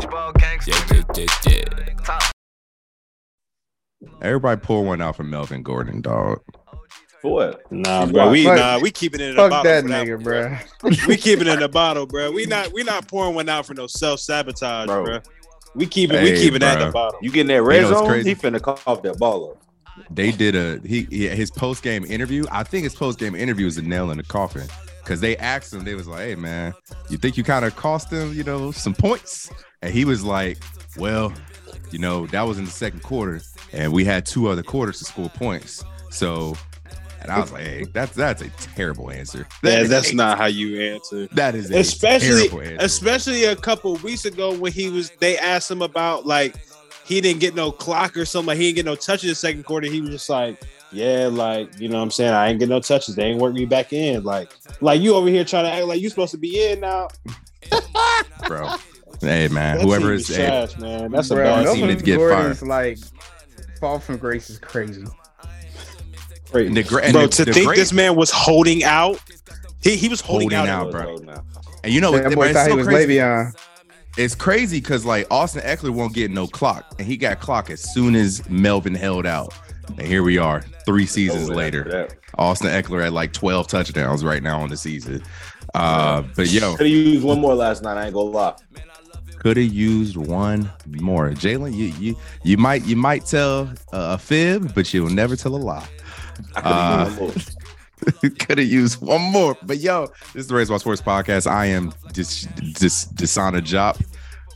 Yeah, yeah, yeah, yeah. Everybody pull one out for Melvin Gordon, dog. For what? Nah, bro. We Fuck- nah, we keeping it in the Fuck bottle. that nigga, bro. We keeping it in the bottle, bro. We not we not pouring one out for no self sabotage, Bro. bro. We keeping Hey, we keeping that in the bottle. You getting that red know zone? crazy? He finna cough that ball up. They did a he, he his post game interview. I think his post game interview is a nail in the coffin because they asked him. They was like, "Hey man, you think you kind of cost him, you know, some points?" And he was like, "Well, you know, that was in the second quarter, and we had two other quarters to score points." So, and I was like, "Hey, that's that's a terrible answer. That Yeah, that's a- not how you answer. That is a especially terrible answer. especially a couple weeks ago when he was they asked him about like he didn't get no clock or something like he didn't get no touch in the second quarter he was just like yeah like you know what i'm saying i ain't get no touches they ain't work me back in like like you over here trying to act like you supposed to be in now bro. Hey man, That whoever team is, hey, man that's Bro, a bad team Melvin need to get Gordon's like fall from grace is crazy. and the, gra- and bro the- to the think great- this man was holding out he, he was holding, Holding out, out, bro. Now. and you know, that but boy it's thought he so was crazy. Le'Veon. It's crazy because like Austin Ekeler won't get no clock, and he got clock as soon as Melvin held out. And here we are, three seasons later. Austin Ekeler had like 12 touchdowns right now on the season. Uh, but yo, Could have used one more last night. I ain't gonna lie. could have used one more. Jalen, you you you might you might tell a fib, but you'll never tell a lie. Could have Uh, used one more. Could have used one more. But yo, this is the Race Ball Sports Podcast. I am dis dis Disana Jop.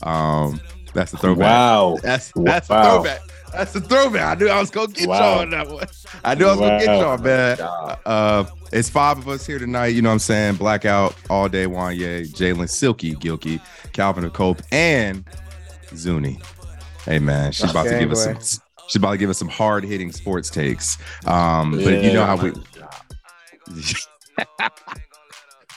Um, that's the throwback. wow That's that's Wow. throwback. That's a throwback. I knew I was gonna get Wow. y'all on that one. I knew I was gonna get y'all, man. Uh, it's five of us here tonight. You know what I'm saying? Blackout all day. Wanye, Jalen, Silky, Gilkey, Calvin, Cope, and Zuni. Hey man, she's about to Okay, give us some. She's about to give us some hard hitting sports takes. Um, but you know how we.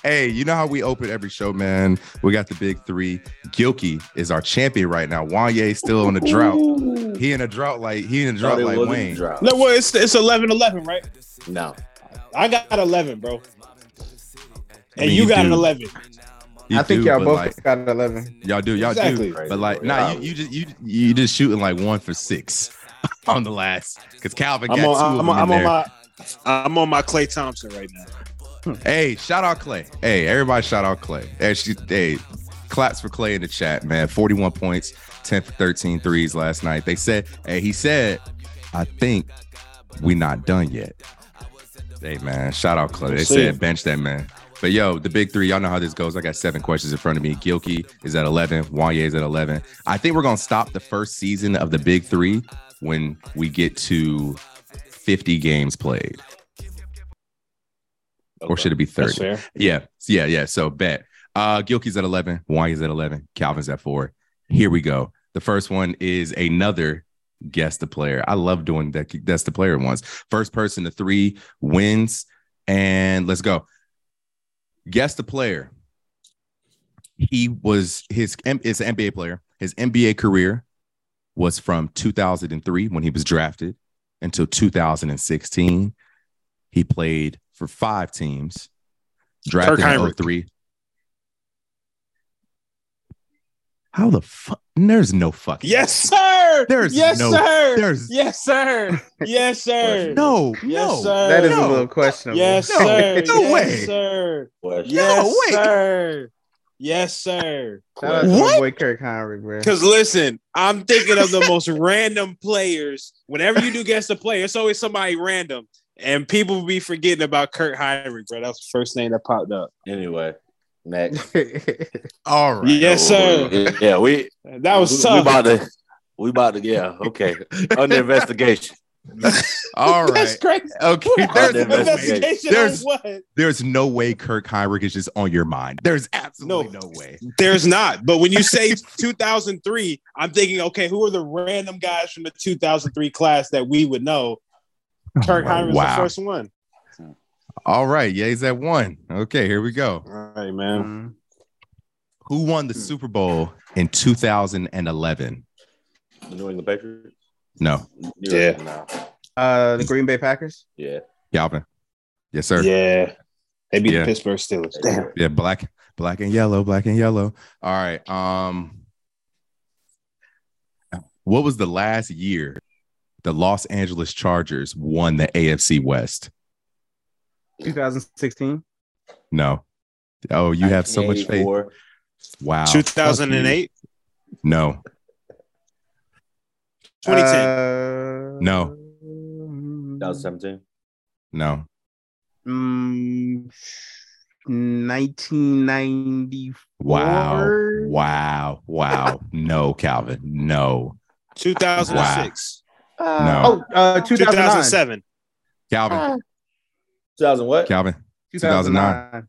hey, you know how we open every show, man. We got the big three. Gilkey is our champion right now. Wanye still in a drought. He in a drought like he in a drought like Wayne. drought. no well it's it's 11 11 right No. i got 11 bro I and mean, you, you got an 11 You I think do, y'all both like, got 11. y'all do, y'all Exactly. do. But like, Crazy, nah, you, you just you you just shooting like one for six on the last because Calvin got I'm two on, of I'm, them on, I'm in on there. my I'm on my Klay Thompson right now. Hey, shout out Klay. Hey, everybody shout out Klay. Hey, she, hey, claps for Klay in the chat, man. 41 points, 10 for 13 threes last night. They said, hey, he said, I think we not done yet. Hey, man, shout out Klay. They see. said bench that man. But yo, the big three, y'all know how this goes. I got seven questions in front of me. Gilkey is at 11. Wanye is at 11. I think we're going to stop the first season of the big three when we get to 50 games played. Or should it be 30? Yeah, yeah, yeah. So bet. Uh Gilkey's at 11, Wanya's at 11, Calvin's at 4. Here we go. The first one is another guess the player. I love doing that guess the player ones. First person to 3 wins and let's go. Guess the player. He was his is an NBA player. His NBA career was from 2003 when he was drafted until 2016. He played for five teams. Drafted in 03. How the fuck? There's no fucking. Yes, sir. There's yes, no- sir. there's- yes, sir. Yes, sir. No, Yes, no. sir. That is no. a little questionable. Yes, No, sir. no yes, way. sir. Question. Yes, wait. sir. Yes, sir. Shout out to What? boy Kirk Hinrich, bro. Because listen, I'm thinking of the most random players. Whenever you do guess the player, it's always somebody random. And people be forgetting about Kurt Hinrich, bro. That was the first name that popped up. Anyway, next. All right. Yes, sir. Yeah, we That was we, we about to we about to yeah, okay. Under investigation. All right. That's crazy. Okay. Under There's no, way, Investigation There's- what? there's no way Kirk Hinrich is just on your mind. There's absolutely no, way. There's not. But when you say 2003, I'm thinking, okay, who are the random guys from the 2003 class that we would know? Kirk Hinrich's wow. the first one. All right. Yeah, he's at one. Okay, here we go. All right, man. Mhm. Who won the Super Bowl in 2011? The New England Patriots? No. Yeah. No. Uh, the Green Bay Packers. Yeah. Calvin. Yes, sir. Yeah. They beat Yeah. the Pittsburgh Steelers. Damn. Yeah, black, black and yellow, black and yellow. All right. Um, What was the last year the Los Angeles Chargers won the AFC West? 2016. No. Oh, you have so much faith. Wow. 2008, No. 2010. Uh, No. 2017. No. Mm, 1994. Wow. Wow. Wow. No, Calvin. No. 2006, No. Oh, uh, 2007. Calvin. 2000 what? Calvin. 2009.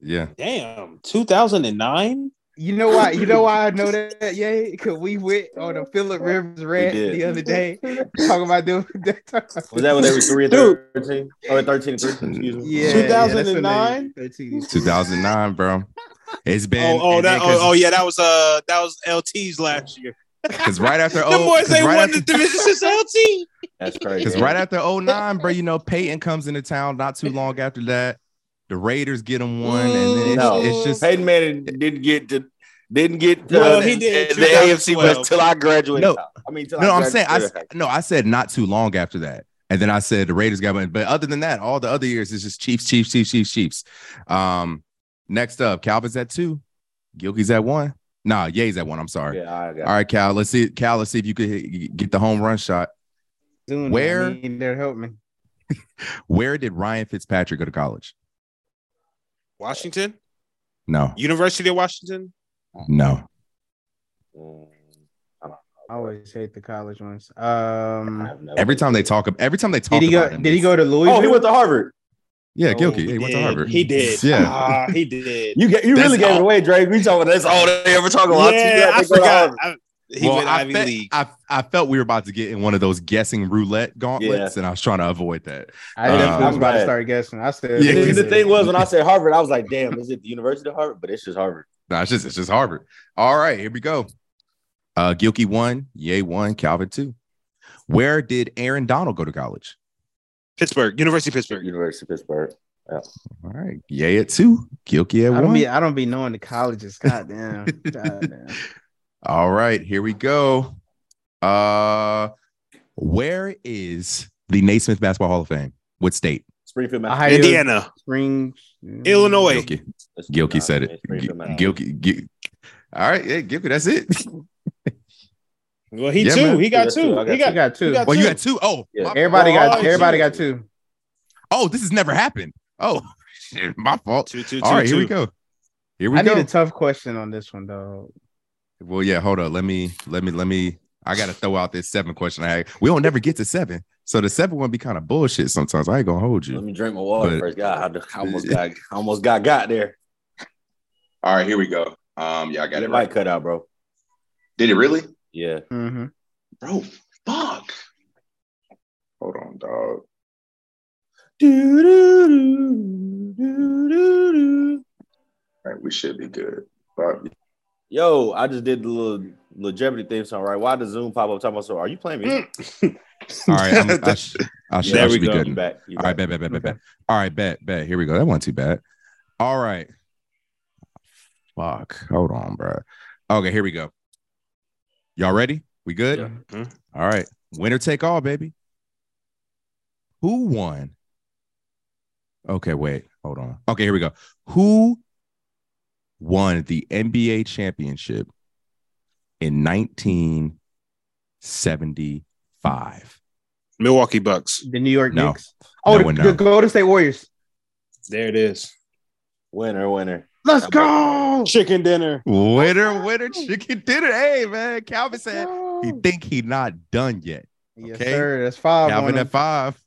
Yeah. Damn, 2009. You know why? You know why I know that? Yeah, because we went on a Philip Rivers rant the other day talking about doing that. Was that when they were 3 and 13? Or 13 and 3? Excuse me. Yeah, yeah, that's when they- 2009? 13. 2009, bro. It's been. Oh, oh, that, oh, oh, yeah, that was uh, that was LT's last year. Because right after the oh, boys 'cause they right won after, the division since LT. That's crazy. Because right after 09, bro, you know, Peyton comes into town not too long after that. The Raiders get him one, and then it's, No. it's just Peyton Manning didn't get to didn't get to Well, uh, he did the AFC West till I graduated. No. I mean no, I I'm saying I no. I said not too long after that, and then I said the Raiders got one. But other than that, all the other years is just Chiefs, Chiefs, Chiefs, Chiefs, Chiefs. Um, next up, Calvin's at two, Gilkey's at one. Nah, Ye's at one. I'm sorry. Yeah, I got All right, Cal. Let's see, Cal. Let's see if you could get the home run shot. Doing it. Where- I need their help me. Where did Ryan Fitzpatrick go to college? Washington, No, University of Washington. no. Mm, I always hate the college ones. Um, Every time they talk, every time they talk did he go? about him, Did he go to Louisville? Oh, he went to Harvard. Yeah, Oh, Gilkey. he went to. Harvard. He did. Yeah. Ah, he did. You get you That's really gave all- it away, Drake. We talking about that's all they ever talk about. yeah, I They to forgot. Harvard. I, he went I, Ivy fe- League. I, I felt we were about to get in one of those guessing roulette gauntlets, and I was trying to avoid that. I Uh, definitely was about to start guessing. I said, Yeah, See, the thing was when I said Harvard, I was like, damn, is it the University of Harvard? But it's just Harvard. No, it's just it's just Harvard. All right, here we go. Uh Gilkey one, Yay one, Calvin two. Where did Aaron Donald go to college? Pittsburgh, University of Pittsburgh. University of Pittsburgh. All right, Yay at two, Gilkey at I don't one. be. I don't be knowing the colleges. Goddamn. Goddamn. All right, here we go. Uh where is the Naismith Basketball Hall of Fame? What state? Springfield, Ohio- Massachusetts. Indiana, Springs. Illinois. Gilkey. Gilkey said it. Springfield, Massachusetts. Gilkey. Gil- All right, yeah, Gilkey, that's it. Well, he Yeah, two. man. He got two. two. I got He I got. got two. Well, you got two. Oh, Yeah. Everybody got. Oh, Everybody two. got two. oh, this has never happened. Oh, shit, my fault. Two, two, two, All right, here we go. Here we I go. I need a tough question on this one though. Well, yeah, hold on. Let me, let me, let me. I gotta throw out this seven question. I had. We don't never get to seven, so the seven one be kind of bullshit sometimes. I ain't gonna hold you. Let me drink my water But- first. God, I almost got almost got got there. All right, here we go. Um, yeah, I got It might cut out, bro. Did it really, Yeah. Mm-hmm. bro? Fuck. Hold on, dog. Do, do, do, All right, we should be good. But Yo, I just did the little little Jeopardy theme song, right? Why does Zoom pop up talking about so? Are you playing me? all right, I'm, I, sh- I, sh- There I we should be go. good. You back. You All right, back. bet, bet, bet, bet, bet. All right, bet, bet. Here we go. That wasn't too bad. All right. Fuck. Hold on, bro. Okay, here we go. Y'all ready? We good? Yeah. Mhm. All right. Winner take all, baby. Who won? Okay, wait. Hold on. Okay, here we go. Who won the NBA championship in 1975? Milwaukee Bucks. The New York No. Knicks. Oh, No the, the. Golden State Warriors. There it is. Winner, winner. Let's go. Chicken dinner. Winner, winner, chicken dinner. Hey, man. Calvin said he think he not done yet. Yes, Okay. sir. That's five. Calvin on at five.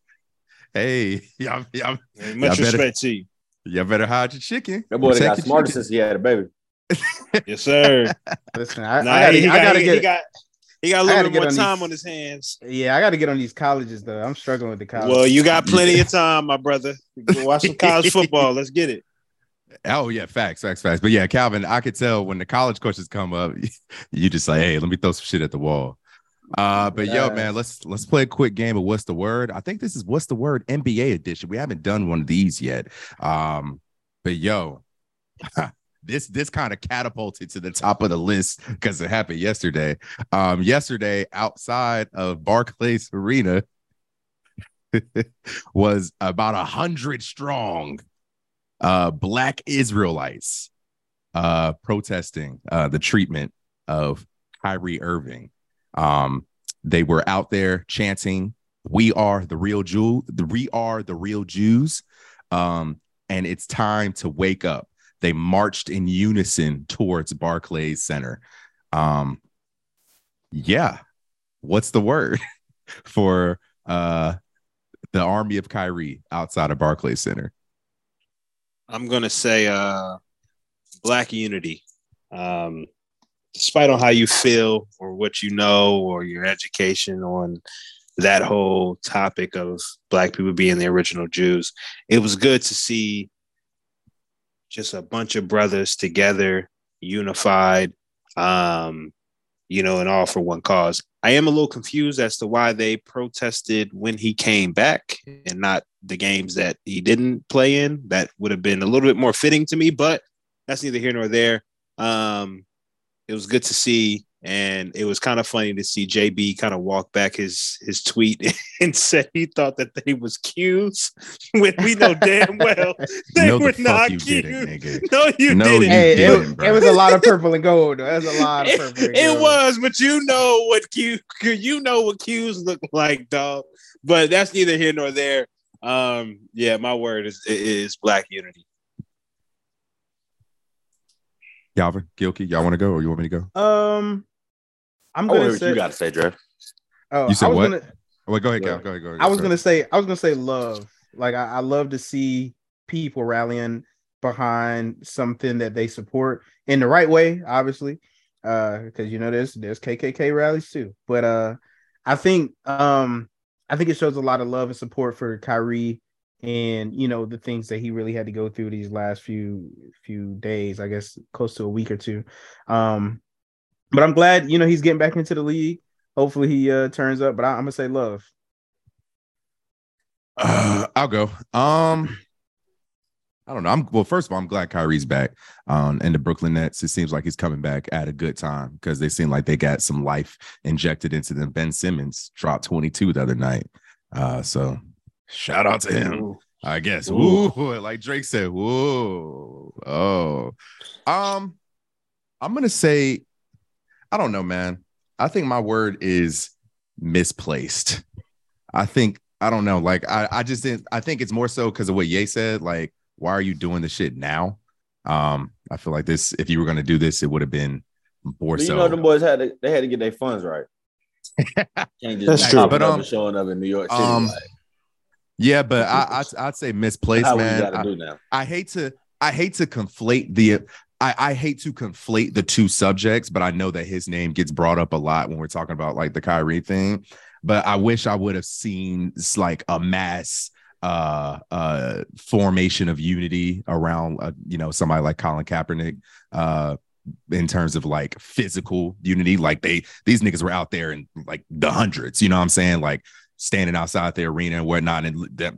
Hey, y'all, y'all, Hey, much Y'all better- to you. y'all better hide your chicken. That boy done got Protect smarter chicken. since he had a baby. Yes, sir. Listen, I, Nah, I gotta, he, he I got, gotta he, get. he got he got a I little bit more on time these- on his hands. yeah, I got to get on these colleges though. I'm struggling with the college. Well, you got plenty of time, my brother. Go Watch some college football. Let's get it. Oh yeah, facts, facts, facts. But yeah, Calvin, I could tell when the college questions come up, you just like, hey, let me throw some shit at the wall. Uh, but yo, man, let's let's play a quick game of what's the word. I think this is what's the word NBA edition. We haven't done one of these yet. Um, but yo, this this kind of catapulted to the top of the list because it happened yesterday. Um, yesterday outside of Barclays Arena was about a hundred strong uh black Israelites uh protesting uh the treatment of Kyrie Irving. Um, they were out there chanting, "We are the real Jew. The we are the real Jews." Um, and it's time to wake up. They marched in unison towards Barclays Center. Um, yeah, what's the word for uh the army of Kyrie outside of Barclays Center? I'm gonna say uh black unity. Um despite on how you feel or what you know or your education on that whole topic of black people being the original Jews, it was good to see just a bunch of brothers together, unified, um, you know, and all for one cause. I am a little confused as to why they protested when he came back and not the games that he didn't play in. That would have been a little bit more fitting to me, but that's neither here nor there. Um, it was good to see and it was kind of funny to see JB kind of walk back his his tweet and said he thought that they was cues when we know damn well they No, were fuck not you cues. No, you No, didn't. you Hey, didn't, it, bro. it was a lot of purple and gold. There was a lot of purple. And It, was, but you know what Q you know what cues look like, dog. But that's neither here nor there. Um, yeah, my word is is black unity. Galvin, Gilkey, y'all want to go or you want me to go? Um, I'm I to gonna hear what say. you got to say, Dre. oh, You said I what? Gonna, Oh, wait, go ahead, Go ahead. Go ahead, go ahead. I was Sorry. gonna say. I was gonna say love. Like I, I love to see people rallying behind something that they support in the right way, obviously. Uh, because you know there's there's KKK rallies too. But uh, I think um, I think it shows a lot of love and support for Kyrie and you know the things that he really had to go through these last few few days. I guess close to a week or two. Um, but I'm glad you know he's getting back into the league. Hopefully he uh turns up. But I, I'm gonna say love. Uh, I'll go. Um, I don't know. I'm well. First of all, I'm glad Kyrie's back. Um, and the Brooklyn Nets. It seems like he's coming back at a good time because they seem like they got some life injected into them. Ben Simmons dropped 22 the other night. Uh, so shout out to him. I guess. Ooh. Ooh, like Drake said. Whoa. Oh. Um, I'm gonna say, I don't know, man. I think my word is misplaced. I think I don't know. Like I, I just didn't. I think it's more so because of what Ye said. Like, why are you doing the shit now? Um, I feel like this. If you were gonna do this, it would have been more But you so. know, them boys had to, they had to get their funds right. Can't just That's true. But, um, showing up in New York City. um, like, yeah, but I, I'd, I'd say misplaced, how man. I- do now. I hate to I hate to conflate the I, I hate to conflate the two subjects, but I know that his name gets brought up a lot when we're talking about like the Kyrie thing. But I wish I would have seen like a mass uh uh formation of unity around uh, you know somebody like Colin Kaepernick uh in terms of like physical unity like they these niggas were out there in like the hundreds you know what I'm saying like standing outside the arena and whatnot and that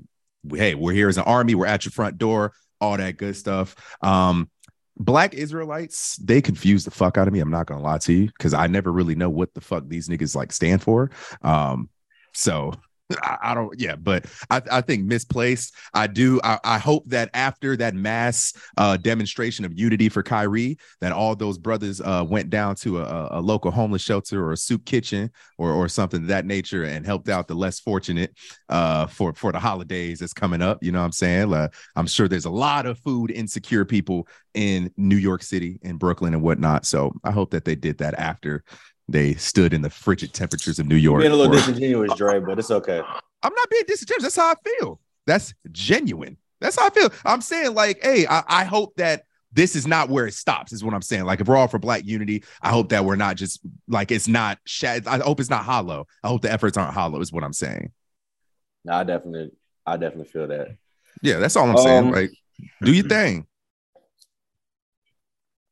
hey we're here as an army we're at your front door all that good stuff. Um, Black Israelites, they confuse the fuck out of me. I'm not gonna lie to you because I never really know what the fuck these niggas like stand for. Um, so I, I don't, yeah, but I, I think misplaced. I do. I, I hope that after that mass uh, demonstration of unity for Kyrie, that all those brothers uh, went down to a, a local homeless shelter or a soup kitchen or or something of that nature and helped out the less fortunate uh, for for the holidays that's coming up. You know what I'm saying? I'm sure there's a lot of food insecure people in New York City and Brooklyn and whatnot. So I hope that they did that after they stood in the frigid temperatures of New York. Being a little for- disingenuous, Dre, but it's okay. I'm not being disingenuous. That's how I feel. That's genuine. That's how I feel. I'm saying, like, hey, I, I hope that this is not where it stops, is what I'm saying. Like, if we're all for black unity, I hope that we're not just like it's not shat. I hope it's not hollow. I hope the efforts aren't hollow, is what I'm saying. No, I definitely, I definitely feel that. Yeah, that's all I'm saying. Um, Like, do your thing.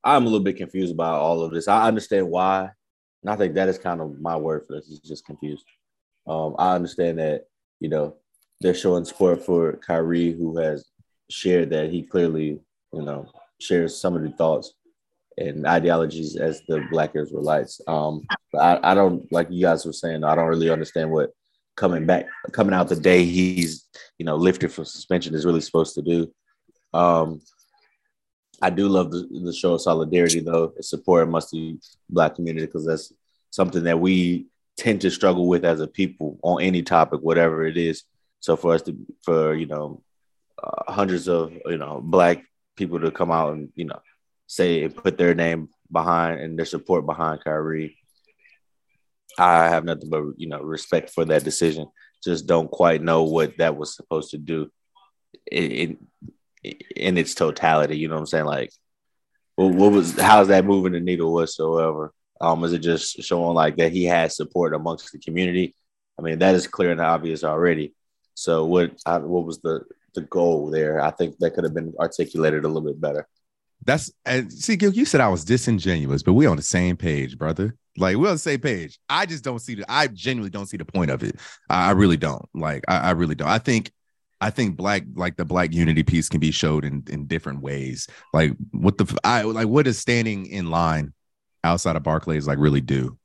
I'm a little bit confused about all of this. I understand why, and I think that is kind of my word for this. Is just confused. Um, I understand that you know they're showing support for Kyrie, who has shared that he clearly, you know, shares some of the thoughts and ideologies as the Black Israelites. Um, I, I don't like you guys were saying. I don't really understand what coming back, coming out the day he's you know lifted from suspension is really supposed to do. Um, I do love the, the show of solidarity though, and support amongst the Black community because that's something that we tend to struggle with as a people on any topic, whatever it is. So for us to, for you know, uh, hundreds of you know Black people to come out and you know say and put their name behind and their support behind Kyrie. I have nothing but you know respect for that decision. Just don't quite know what that was supposed to do in in, in its totality. You know what I'm saying? Like, what, was how's that moving the needle whatsoever? Um, is it just showing like that he has support amongst the community? I mean, that is clear and obvious already. So what I, what was the the goal there? I think that could have been articulated a little bit better. That's and see, Gil, you said I was disingenuous, but we're on the same page, brother. Like we're on the same page. I just don't see the. I genuinely don't see the point of it. I, I really don't. Like I, I, really don't. I think, I think black like the black unity piece can be showed in in different ways. Like what the I like what does standing in line outside of Barclays like really do?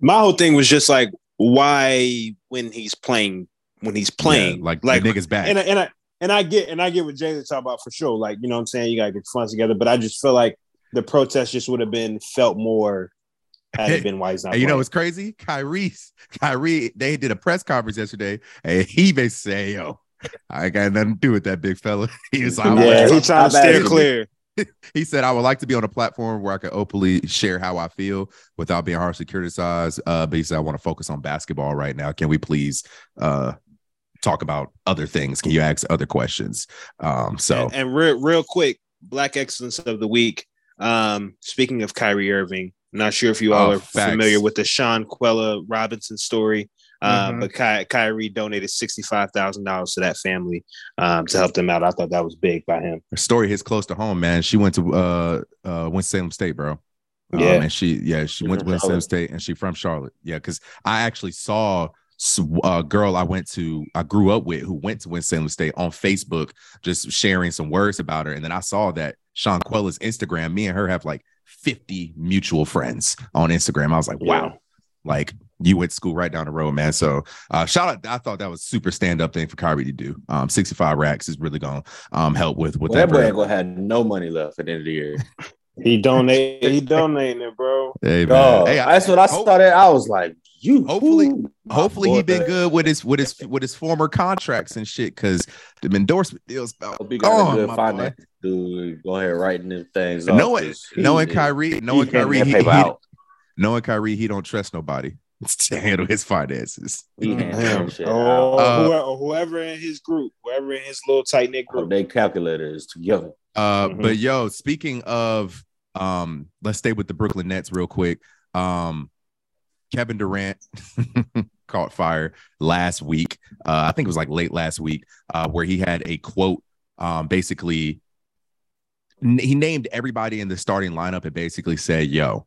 My whole thing was just like why when he's playing when he's playing yeah, like like the niggas back. and I, and I and I get and I get what Jay's talking about for sure. Like you know what I'm saying you gotta get funds together, but I just feel like the protest just would have been felt more had it been why he's not. You know what's crazy? Kyrie, Kyrie, they did a press conference yesterday, and he basically said, "Yo, I got nothing to do with that big fella." He was like, "I yeah, want- he's trying to How bad steer clear. he said, I would like to be on a platform where I can openly share how I feel without being harshly criticized. Uh, but he said, I want to focus on basketball right now. Can we please uh, talk about other things? Can you ask other questions? Um, so, And, and real, real quick, Black Excellence of the Week. Um, speaking of Kyrie Irving, not sure if you all Oh, are facts. familiar with the Shanquella Robinson story. Uh, Mhm. But Ky- Kyrie donated sixty-five thousand dollars to that family um, to help them out. I thought that was big by him. her story hits close to home, man. She went to uh, uh, Winston Salem State, bro. Um, Yeah. and she, yeah, she She's went to Salem Charlotte. State, and she from Charlotte. Yeah, because I actually saw a girl I went to, I grew up with, who went to Winston Salem State on Facebook, just sharing some words about her, and then I saw that Shanquella's Instagram. Me and her have like fifty mutual friends on Instagram. I was like, wow, Yeah. like you went to school right down the road, man. So uh shout out. I thought that was super stand up thing for Kyrie to do. Um, 65 racks is really gonna um help with with Well, that that. boy bread. ain't gonna have no money left at the end of the year. He donated. he donated it, bro. Hey, man. Hey, I- that's what I hope- saw. That I was like, you. Hopefully- ooh, my hopefully he been good with his with his with his former contracts and shit because the endorsement deals about Hope he got gone, good my finance dude. Go ahead, writing them things. boy. off, knowing 'cause he knowing is- Kyrie, knowing he Kyrie, that he, he- out. knowing Kyrie, he don't trust nobody to handle his finances. He handing shit Oh. Uh, whoever, whoever in his group, whoever in his little tight knit Hope group. they calculators together. Uh, Mhm. but yo, speaking of um, let's stay with the Brooklyn Nets real quick. Um, Kevin Durant caught fire last week. Uh, I think it was like late last week, uh, where he had a quote. Um, basically, n- he named everybody in the starting lineup and basically said, "Yo,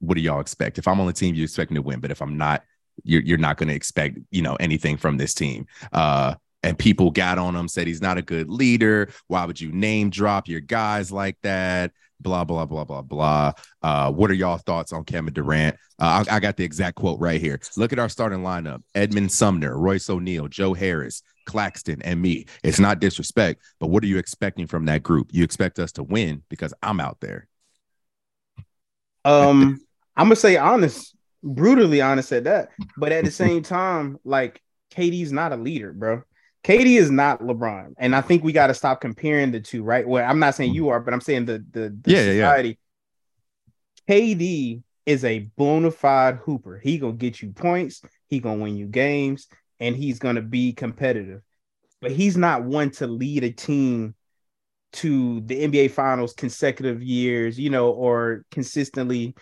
what do y'all expect? If I'm on the team, you expect me to win, but if I'm not, you're you're not going to expect you know anything from this team." Uh, and people got on him, said he's not a good leader. Why would you name drop your guys like that? Blah blah blah blah blah. Uh, what are y'all thoughts on Kevin Durant? Uh, I, I got the exact quote right here. Look at our starting lineup: Edmond Sumner, Royce O'Neal, Joe Harris, Claxton, and me. It's not disrespect, but what are you expecting from that group? You expect us to win because I'm out there. Um, I'm gonna say honest, brutally honest at that. But at the same time, like KD's not a leader, bro. KD is not LeBron, and I think we got to stop comparing the two. Right? Well, I'm not saying you are, but I'm saying the the, the Yeah, yeah, yeah. society. KD is a bona fide hooper. He gonna get you points. He gonna win you games, and he's gonna be competitive. But he's not one to lead a team to the NBA finals consecutive years, you know, or consistently,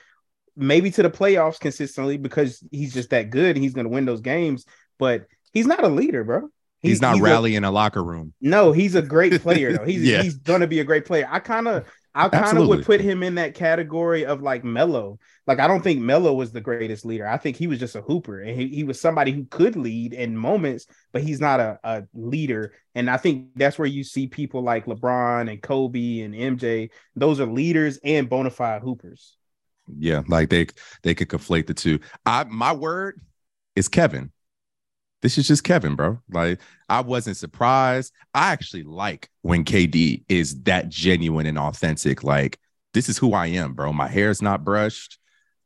maybe to the playoffs consistently because he's just that good. And he's going to win those games, but he's not a leader, bro. He- he's not he's a- rallying a locker room. No, he's a great player though. He's Yeah. he's gonna be a great player. I kind of I kind of would put him in that category of like Melo. Like I don't think Melo was the greatest leader. I think he was just a hooper and he, he was somebody who could lead in moments, but he's not a, a leader. And I think that's where you see people like LeBron and Kobe and MJ. Those are leaders and bona fide hoopers. Yeah, like they they could conflate the two. I my word is Kevin. This is just Kevin, bro. Like I wasn't surprised. I actually like when KD is that genuine and authentic. Like this is who I am, bro. My hair's not brushed.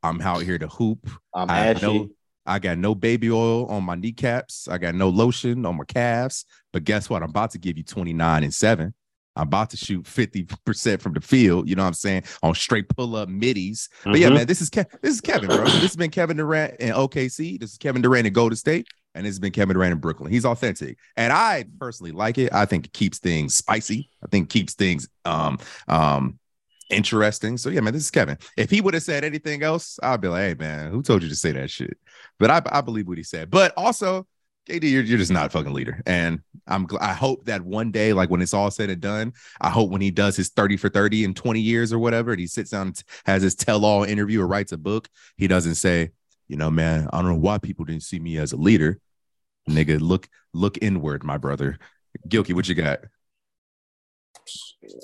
I'm out here to hoop. I'm I ashy. no I got no baby oil on my kneecaps. I got no lotion on my calves. But guess what? I'm about to give you 29 and 7. I'm about to shoot 50% from the field, you know what I'm saying? On straight pull-up middies. But yeah, Mhm. man, this is Ke- this is Kevin, bro. this has been Kevin Durant in OKC. This is Kevin Durant in Golden State, and has been Kevin Durant in Brooklyn. He's authentic, and I personally like it. I think it keeps things spicy. I think keeps things um um interesting. So yeah, man, this is Kevin. If he would have said anything else, I'd be like, hey man, who told you to say that shit? But I, I believe what he said. But also, KD, you're, you're just not a fucking leader. And I'm I hope that one day, like when it's all said and done, I hope when he does his 30 for 30 in 20 years or whatever, and he sits down and has his tell-all interview or writes a book, he doesn't say, you know, man, I don't know why people didn't see me as a leader. Nigga, look, look inward, my brother. Gilkey, what you got?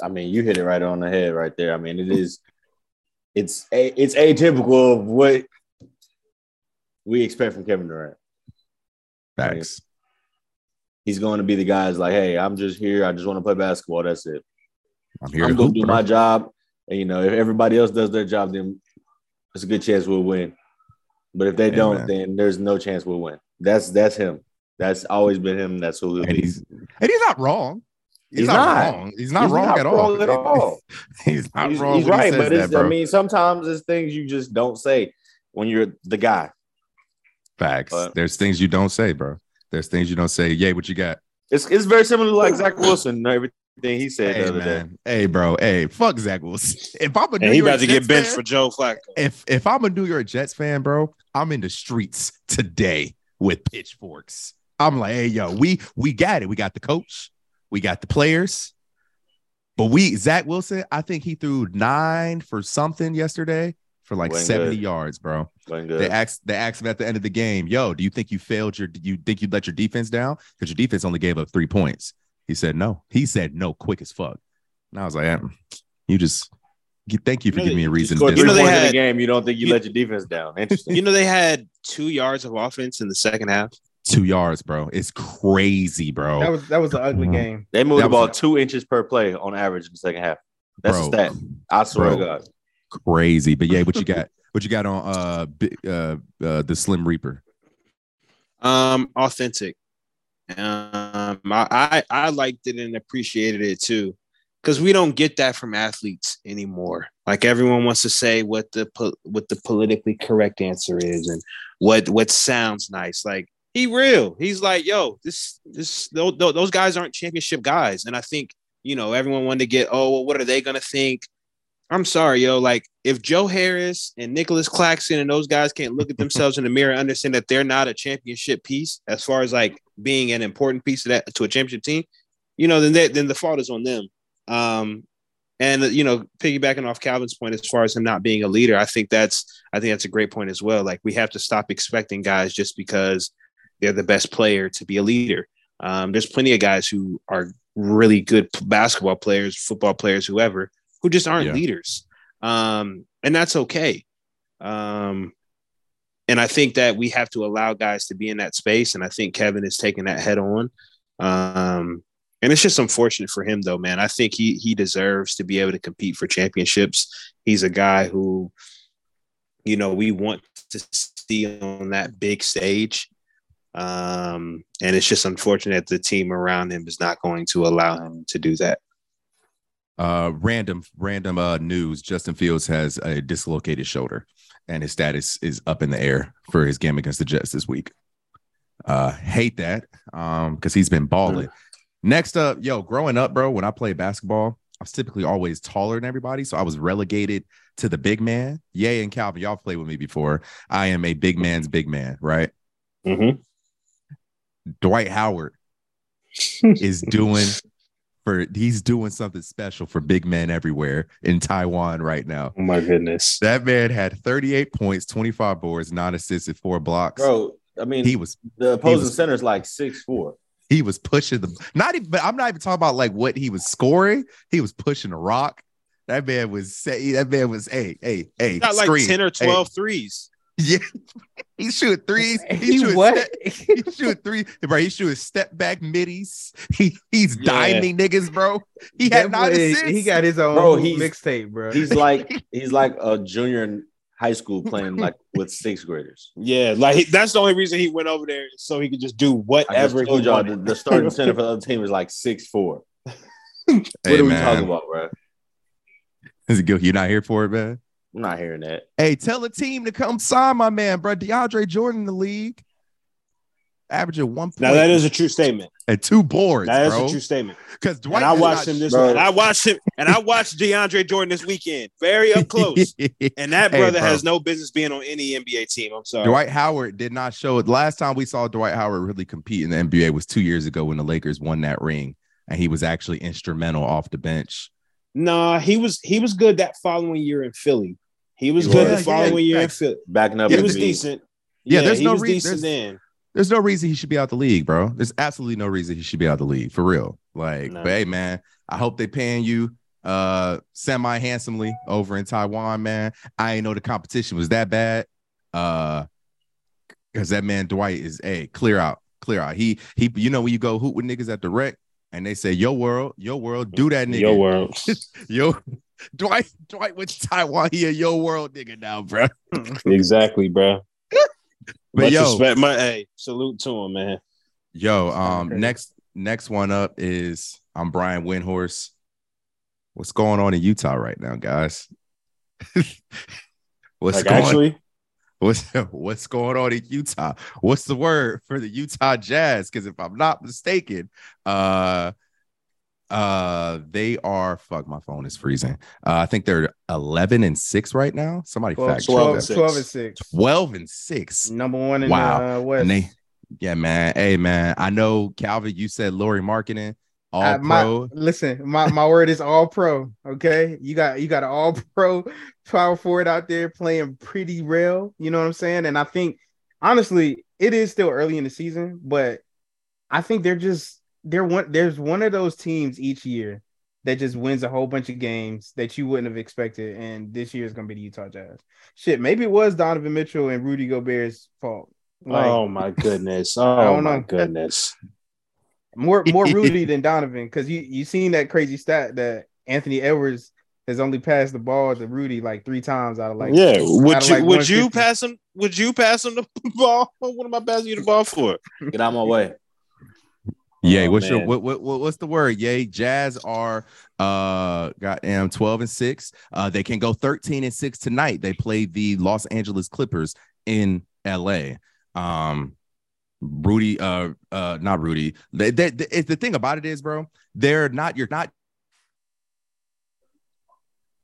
I mean, you hit it right on the head right there. I mean, it is it's a, it's atypical of what we expect from Kevin Durant. Facts. He's going to be the guys like, hey, I'm just here. I just want to play basketball. That's it. I'm here I'm to going to do my job. And you know, if everybody else does their job, then there's a good chance we'll win. But if they Yeah, don't, then there's no chance we'll win. That's that's him. That's always been him. That's who he'll and be. he's and he's not wrong. He's, He's not, not. wrong. He's not He's wrong not at all. at all. he's not he's, wrong. he's when he right, but it's, that, I mean, sometimes it's things you just don't say when you're the guy. Facts. but- There's things you don't say, bro. There's things you don't say. Yay, what you got? It's it's very similar to like Zach Wilson and everything he said Hey the other day. Hey, bro. Hey, fuck Zach Wilson. If I'm a New And he York about to Jets get benched fan- for Joe Flacco. if if I'm a New York Jets fan, bro, I'm in the streets today with pitchforks. I'm like, hey, yo, we we got it. We got the coach, we got the players, but we Zach Wilson. I think he threw nine for something yesterday for like Wasn't 70 good. yards, bro. Wasn't They asked they asked him at the end of the game, yo, do you think you failed your? Do you think you let your defense down? Because your defense only gave up three points. He said no. He said no, quick as fuck. And I was like, "Mm, you just thank you for You know giving me a reason. To You know they points in the game. You don't think you, you- let your defense down? Interesting. You know they had two yards of offense in the second half. Two yards, bro. It's crazy, bro. That was that was an ugly game. they moved That the ball was- two inches per play on average in the second half. That's bro, a stat. I swear Bro. to God. crazy. But yeah, what you got? what you got on uh, uh uh the Slim Reaper? Um, authentic. Um, I, I I liked it and appreciated it too, because we don't get that from athletes anymore. Like everyone wants to say what the po- what the politically correct answer is and what what sounds nice. Like he real. He's like, yo, this this those, those guys aren't championship guys, and I think you know everyone wanted to get oh well, what are they gonna think? I'm sorry, yo. Like, if Joe Harris and Nicolas Claxton and those guys can't look at themselves in the mirror and understand that they're not a championship piece, as far as like being an important piece of that to a championship team, you know, then they, then the fault is on them. Um, and you know, piggybacking off Calvin's point as far as him not being a leader, I think that's I think that's a great point as well. Like, we have to stop expecting guys just because they're the best player to be a leader. Um, there's plenty of guys who are really good basketball players, football players, whoever, who just aren't Yeah. leaders. Um, and that's okay. Um, and I think that we have to allow guys to be in that space. And I think Kevin is taking that head on. Um, and it's just unfortunate for him, though, man. I think he he deserves to be able to compete for championships. He's a guy who, you know, we want to see on that big stage. Um, and it's just unfortunate that the team around him is not going to allow him to do that. Uh, random, random uh news. Justin Fields has a dislocated shoulder, and his status is up in the air for his game against the Jets this week. Uh, hate that, um, because he's been balling. Next up, yo, growing up, bro, when I played basketball, I was typically always taller than everybody, so I was relegated to the big man. Yay and Calvin, y'all played with me before. I am a big man's big man, right? Mm-hmm. Dwight Howard is doing for he's doing something special for big men everywhere in Taiwan right now. Oh my goodness. That man had 38 points, 25 boards, nine assists, and four blocks. Bro, I mean, he was the opposing was- center is like six four. he was pushing the not even I'm not even talking about like what he was scoring. He was pushing the rock. That man was say that man was hey, hey, hey, Got like 10 or Hey, 12 threes. yeah, he shoot threes. He, He shoot what? Step, he shoot three, bro. He shoot step back middies. He he's Yeah. diming niggas, bro. He That had nine boy- he got his own Bro, mixtape, bro. He's like he's like a junior in high school playing like with sixth graders. Yeah, like he, that's the only reason he went over there so he could just do whatever. I just whatever told he y'all the, the starting center for the other team is like six four. What Hey, are we man. talking about, bro? Is it good? You're not here for it, man. I'm not hearing that. Hey, tell a team to come sign my man, bro. DeAndre Jordan in the league, averaging one point Now that is a true statement. and two boards, That is bro. a true statement. Because Dwight and I watched not him this bro. and I watched him and I watched DeAndre Jordan this weekend, very up close. And that Hey, brother bro. has no business being on any NBA team. I'm sorry. Dwight Howard did not show it. Last time we saw Dwight Howard really compete in the NBA was two years ago when the Lakers won that ring, and he was actually instrumental off the bench. Nah, he was he was good that following year in Philly. He was He good was. the following Yeah, year in. Philly. Backing up He was beat. decent. Yeah, there's he no was re- decent there's- then. There's no reason he should be out the league, bro. There's absolutely no reason he should be out the league for real. Like, No. but hey, man, I hope they paying you uh semi handsomely over in Taiwan, man. I ain't know the competition was that bad. Uh, because that man Dwight is a clear out, clear out. He he, you know when you go hoot with niggas at the rec and they say your world, your world, do that nigga. Your world. Yo, Dwight, Dwight went to Taiwan. He a yo world nigga now, bro. exactly, bro. But Much yo, respect, my hey, salute to him, man. yo, um, next next one up is I'm Brian Windhorst. What's going on in Utah right now, guys? what's Like going actually, what's what's going on in Utah? What's the word for the Utah Jazz? Because if I'm not mistaken, uh uh they are fuck my phone is freezing. Uh, I think they're 11 and 6 right now. Somebody 12, fact check 12 that. and 6. 12 and 6. 12 and 6. Number one in Wow. the uh, West. And they, yeah, man. Hey, man. I know Calvin. You said Lauri Markkanen all my- pro. listen, my, my word is all pro. Okay, you got you got an all pro power forward out there playing pretty real. You know what I'm saying? And I think honestly, it is still early in the season, but I think they're just they're one. There's one of those teams each year that just wins a whole bunch of games that you wouldn't have expected, and this year is gonna be the Utah Jazz. Shit, maybe it was Donovan Mitchell and Rudy Gobert's fault. Like, oh my goodness. Oh my goodness. More more Rudy than Donovan because you you seen that crazy stat that Anthony Edwards has only passed the ball to Rudy like three times out of like yeah. Would you like, would you pass him? Would you pass him the ball? What am I passing you the ball for? Get out of my way. Yay. Oh, what's your man. what, what what what's the word? Yay. Jazz are uh goddamn 12 and 6. Uh they can go 13 and 6 tonight. They play the Los Angeles Clippers in LA. Um Rudy, uh, uh, not Rudy. They, they, they- it's the thing about it is, bro, they're not. You're not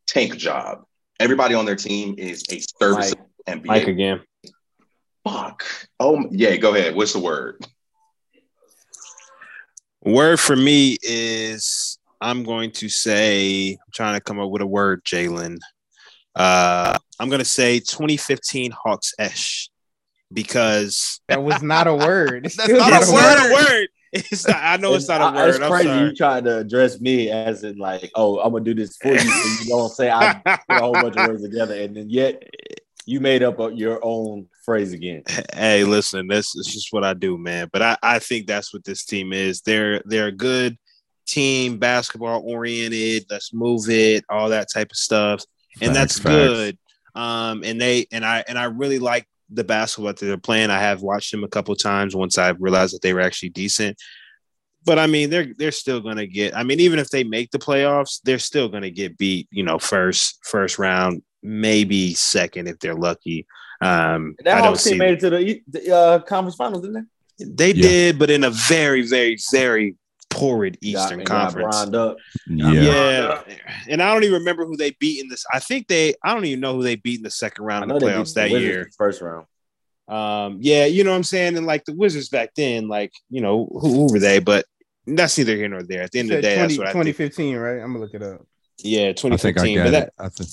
tank job. Everybody on their team is a service NBA. Mike again. Fuck. Oh yeah, go ahead. What's the word? Word for me is I'm going to say I'm trying to come up with a word, Jalen. Uh, I'm gonna say 2015 Hawks Esh because that was not a word. It's That's not not it's a not word. a word. It's not, I know it's not a I- word. It's I'm crazy. sorry. You trying to address me as in like, oh, I'm gonna do this for you, so you don't say I put a whole bunch of words together, and then yet you made up your own phrase again. hey, listen, this is just what I do, man. But I, I think that's what this team is. They're they're a good team, basketball oriented. Let's move it, all that type of stuff, and Facts, that's facts. good. Um, and they and I and I really like the basketball that they're playing. I have watched them a couple times once I realized that they were actually decent. But I mean, they're they're still gonna get. I mean, even if they make the playoffs, they're still gonna get beat. You know, first first round, maybe second if they're lucky. Um, I That don't Hawks see team made it to the, the uh, conference finals, didn't they? they Yeah. did, but in a very, very, very torrid Eastern Got- got Conference. up. yeah. Yeah. and I don't even remember who they beat in this. I think they. I don't even know who they beat in the second round know of the playoffs that Wizards year. first round. Um, yeah, you know what I'm saying, and like the Wizards back then, like you know who, who were they? But that's neither here nor there. At the end of the day, 20, that's what I think. 2015, right? I'm gonna look it up. Yeah, I think I 2015. got But that, it. I think.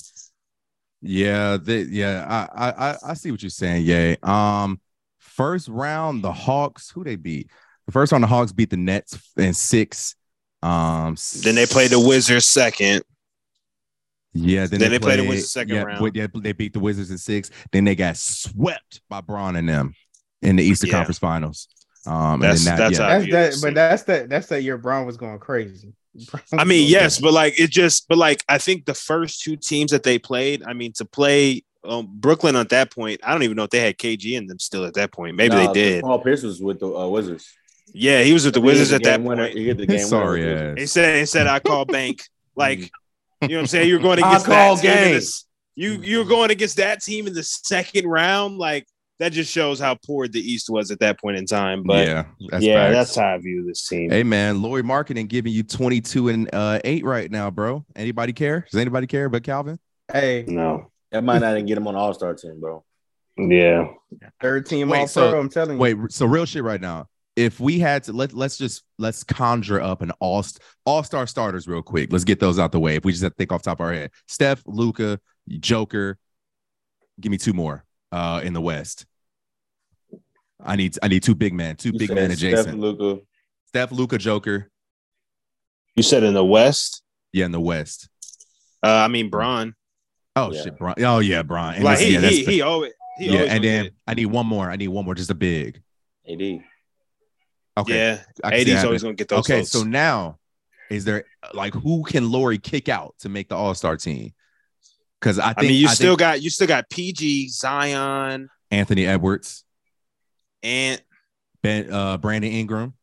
Yeah, they, yeah, I, I, I- I see what you're saying. Yeah. Um, first round, the Hawks. Who they beat? The first round, the Hawks beat the Nets in six. Um, then they played the Wizards second. Yeah, then, Then they played the Wizards second yeah, round. but They, they beat the Wizards in six. Then they got swept by Bron and them in the Eastern Yeah. Conference Finals. Um, That's- and that, that's yeah, That's that, this but that's that. That's that year Brown was going crazy. Brown I mean, yes, but like it just, but like I think the first two teams that they played, I mean, to play um, Brooklyn at that point, I don't even know if they had KG in them still at that point. Maybe Nah, they did. Paul Pierce was with the uh, Wizards. Yeah, he was with the Wizards the at that winner- point. He hit the game. winner sorry with the He said, he said, I call bank. Like, you know what I'm saying? You're going I against call that team in game. You you're going against that team in the second round. Like that just shows how poor the East was at that point in time. But yeah, yeah, that's facts. that's how I view this team. Hey man, Lauri Markkanen giving you 22 and uh, 8 right now, bro. Anybody care? Does anybody care but Calvin? Hey, No. That might not even get him on All Star team, bro. Yeah. third team Wait, all so- I'm telling you. Wait, so real shit right now. If we had to let let's just let's conjure up an all all star starters real quick. Let's get those out the way. If we just have to think off the top of our head, Steph, Luka, Joker. Give me two more uh, in the West. I need I need two big men, two You big said men Steph, adjacent. Steph, Luka, Joker. You said in the West. Yeah, in the West. Uh, I mean Bron. Oh Yeah. shit, Bron. Oh yeah, Bron. And like listen, he, yeah, he, fa- he always he yeah, always and then get I need one more. I need one more, just a big. AD. Okay. Yeah. I can see AD's always gonna get those. Okay, votes. so now is there like who can Lauri kick out to make the All Star team? Because I I mean, you I still think got you still got PG, Zion, Anthony Edwards, and Ben, uh, Brandon Ingram,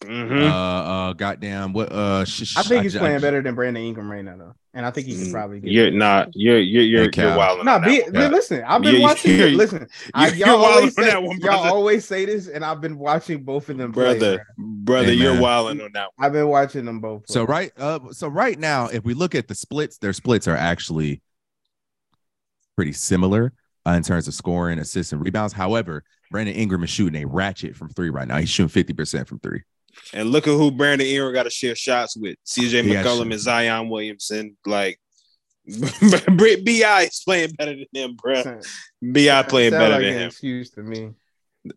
mhm. uh, uh, goddamn what? Uh, sh- sh- I think he's I- playing I- better than Brandon Ingram right now, though, and I think he could Mm, probably get. you're not you're you're you're, Hey, you're Cal. wild. No, be, Yeah. listen. I've been You- watching. you're- Listen, I, you're y'all wilding always say, one, y'all always say this, and I've been watching both of them, brother, bro. brother, Hey, you're man. wilding on that. I've been watching them both. So right, uh, so right now, if we look at the splits, their splits are actually pretty similar uh, in terms of scoring, assists, and rebounds. However, Brandon Ingram is shooting a ratchet from three right now. He's shooting fifty percent from three. And look at who Brandon Ingram got to share shots with: C.J. He McCollum and Zion Williamson. Like, Bi is playing better than him, bro. Bi playing sound better like than an him. excuse to me.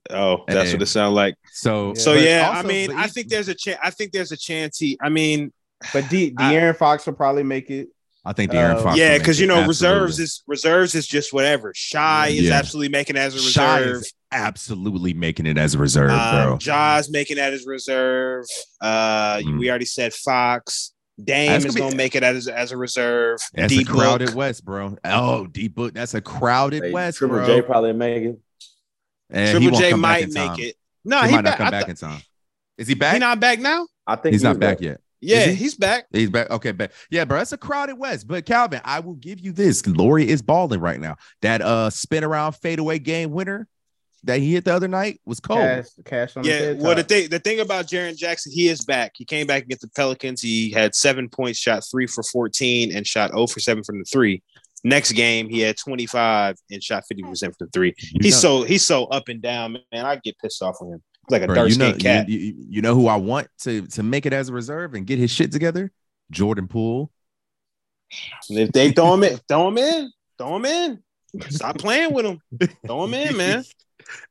Oh, that's Hey. what it sounds like. So, So yeah, also- I mean, I think there's a chance. I think there's a chance he. I mean, But D, I- De'Aaron Fox will probably make it. I think De'Aaron Uh, Fox. will yeah, because you know Absolutely. reserves is reserves is just whatever. Shai is Yeah. absolutely making it as a Shai reserve. is absolutely making it as a reserve, Um, bro. Jaws making that as a reserve. Uh, Mm. we already said Fox. Dame That's is gonna be- gonna make it as as a reserve. That's D a crowded Book. West, bro. Oh, D book. That's a crowded Hey, West, Triple bro. J probably make it. And Triple J might make time. it. No, he, he, might back, not come I back thought- in time. Is he back? He not back now? I think He's he not was back yet. Yeah, he? he's back. He's back. Okay, back. Yeah, bro. That's a crowded West. But Calvin, I will give you this. Lauri is balling right now. That uh spin around fadeaway game winner that he hit the other night was cold. Cash, cash on Yeah, head well, the thing the thing about Jaren Jackson, he is back. He came back against the Pelicans. He had seven points, shot three for 14, and shot 0 for 7 from the three. Next game, he had 25 and shot 50% from the three. He's so he's so up and down, man. I get pissed off with him. Like a dark you know, skinned cat. You, you, know who I want to to make it as a reserve and get his shit together? Jordan Poole. if they throw him in, throw him in, throw him in. Stop playing with him. Throw him in, man.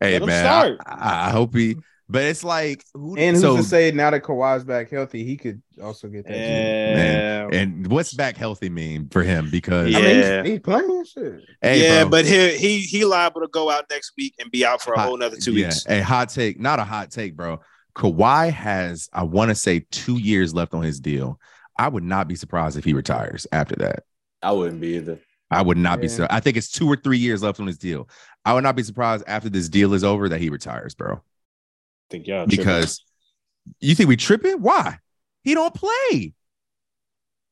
Hey Let man. I, I hope he. But it's like who? and who's so, to say now that Kawhi's back healthy, he could also get that. too. Yeah, and what's back healthy mean for him? Because Yeah. I mean, he's, he's playing shit. hey, yeah, bro, but he he he liable to go out next week and be out for a hot- whole nother two yeah, weeks. A hot take, not a hot take, bro. Kawhi has, I want to say, two years left on his deal. I would not be surprised if he retires after that. I wouldn't be either. I would not be Yeah. so. I think it's two or three years left on his deal. I would not be surprised after this deal is over that he retires, bro. Think y'all tripping. Because you think we tripping? Why? He don't play.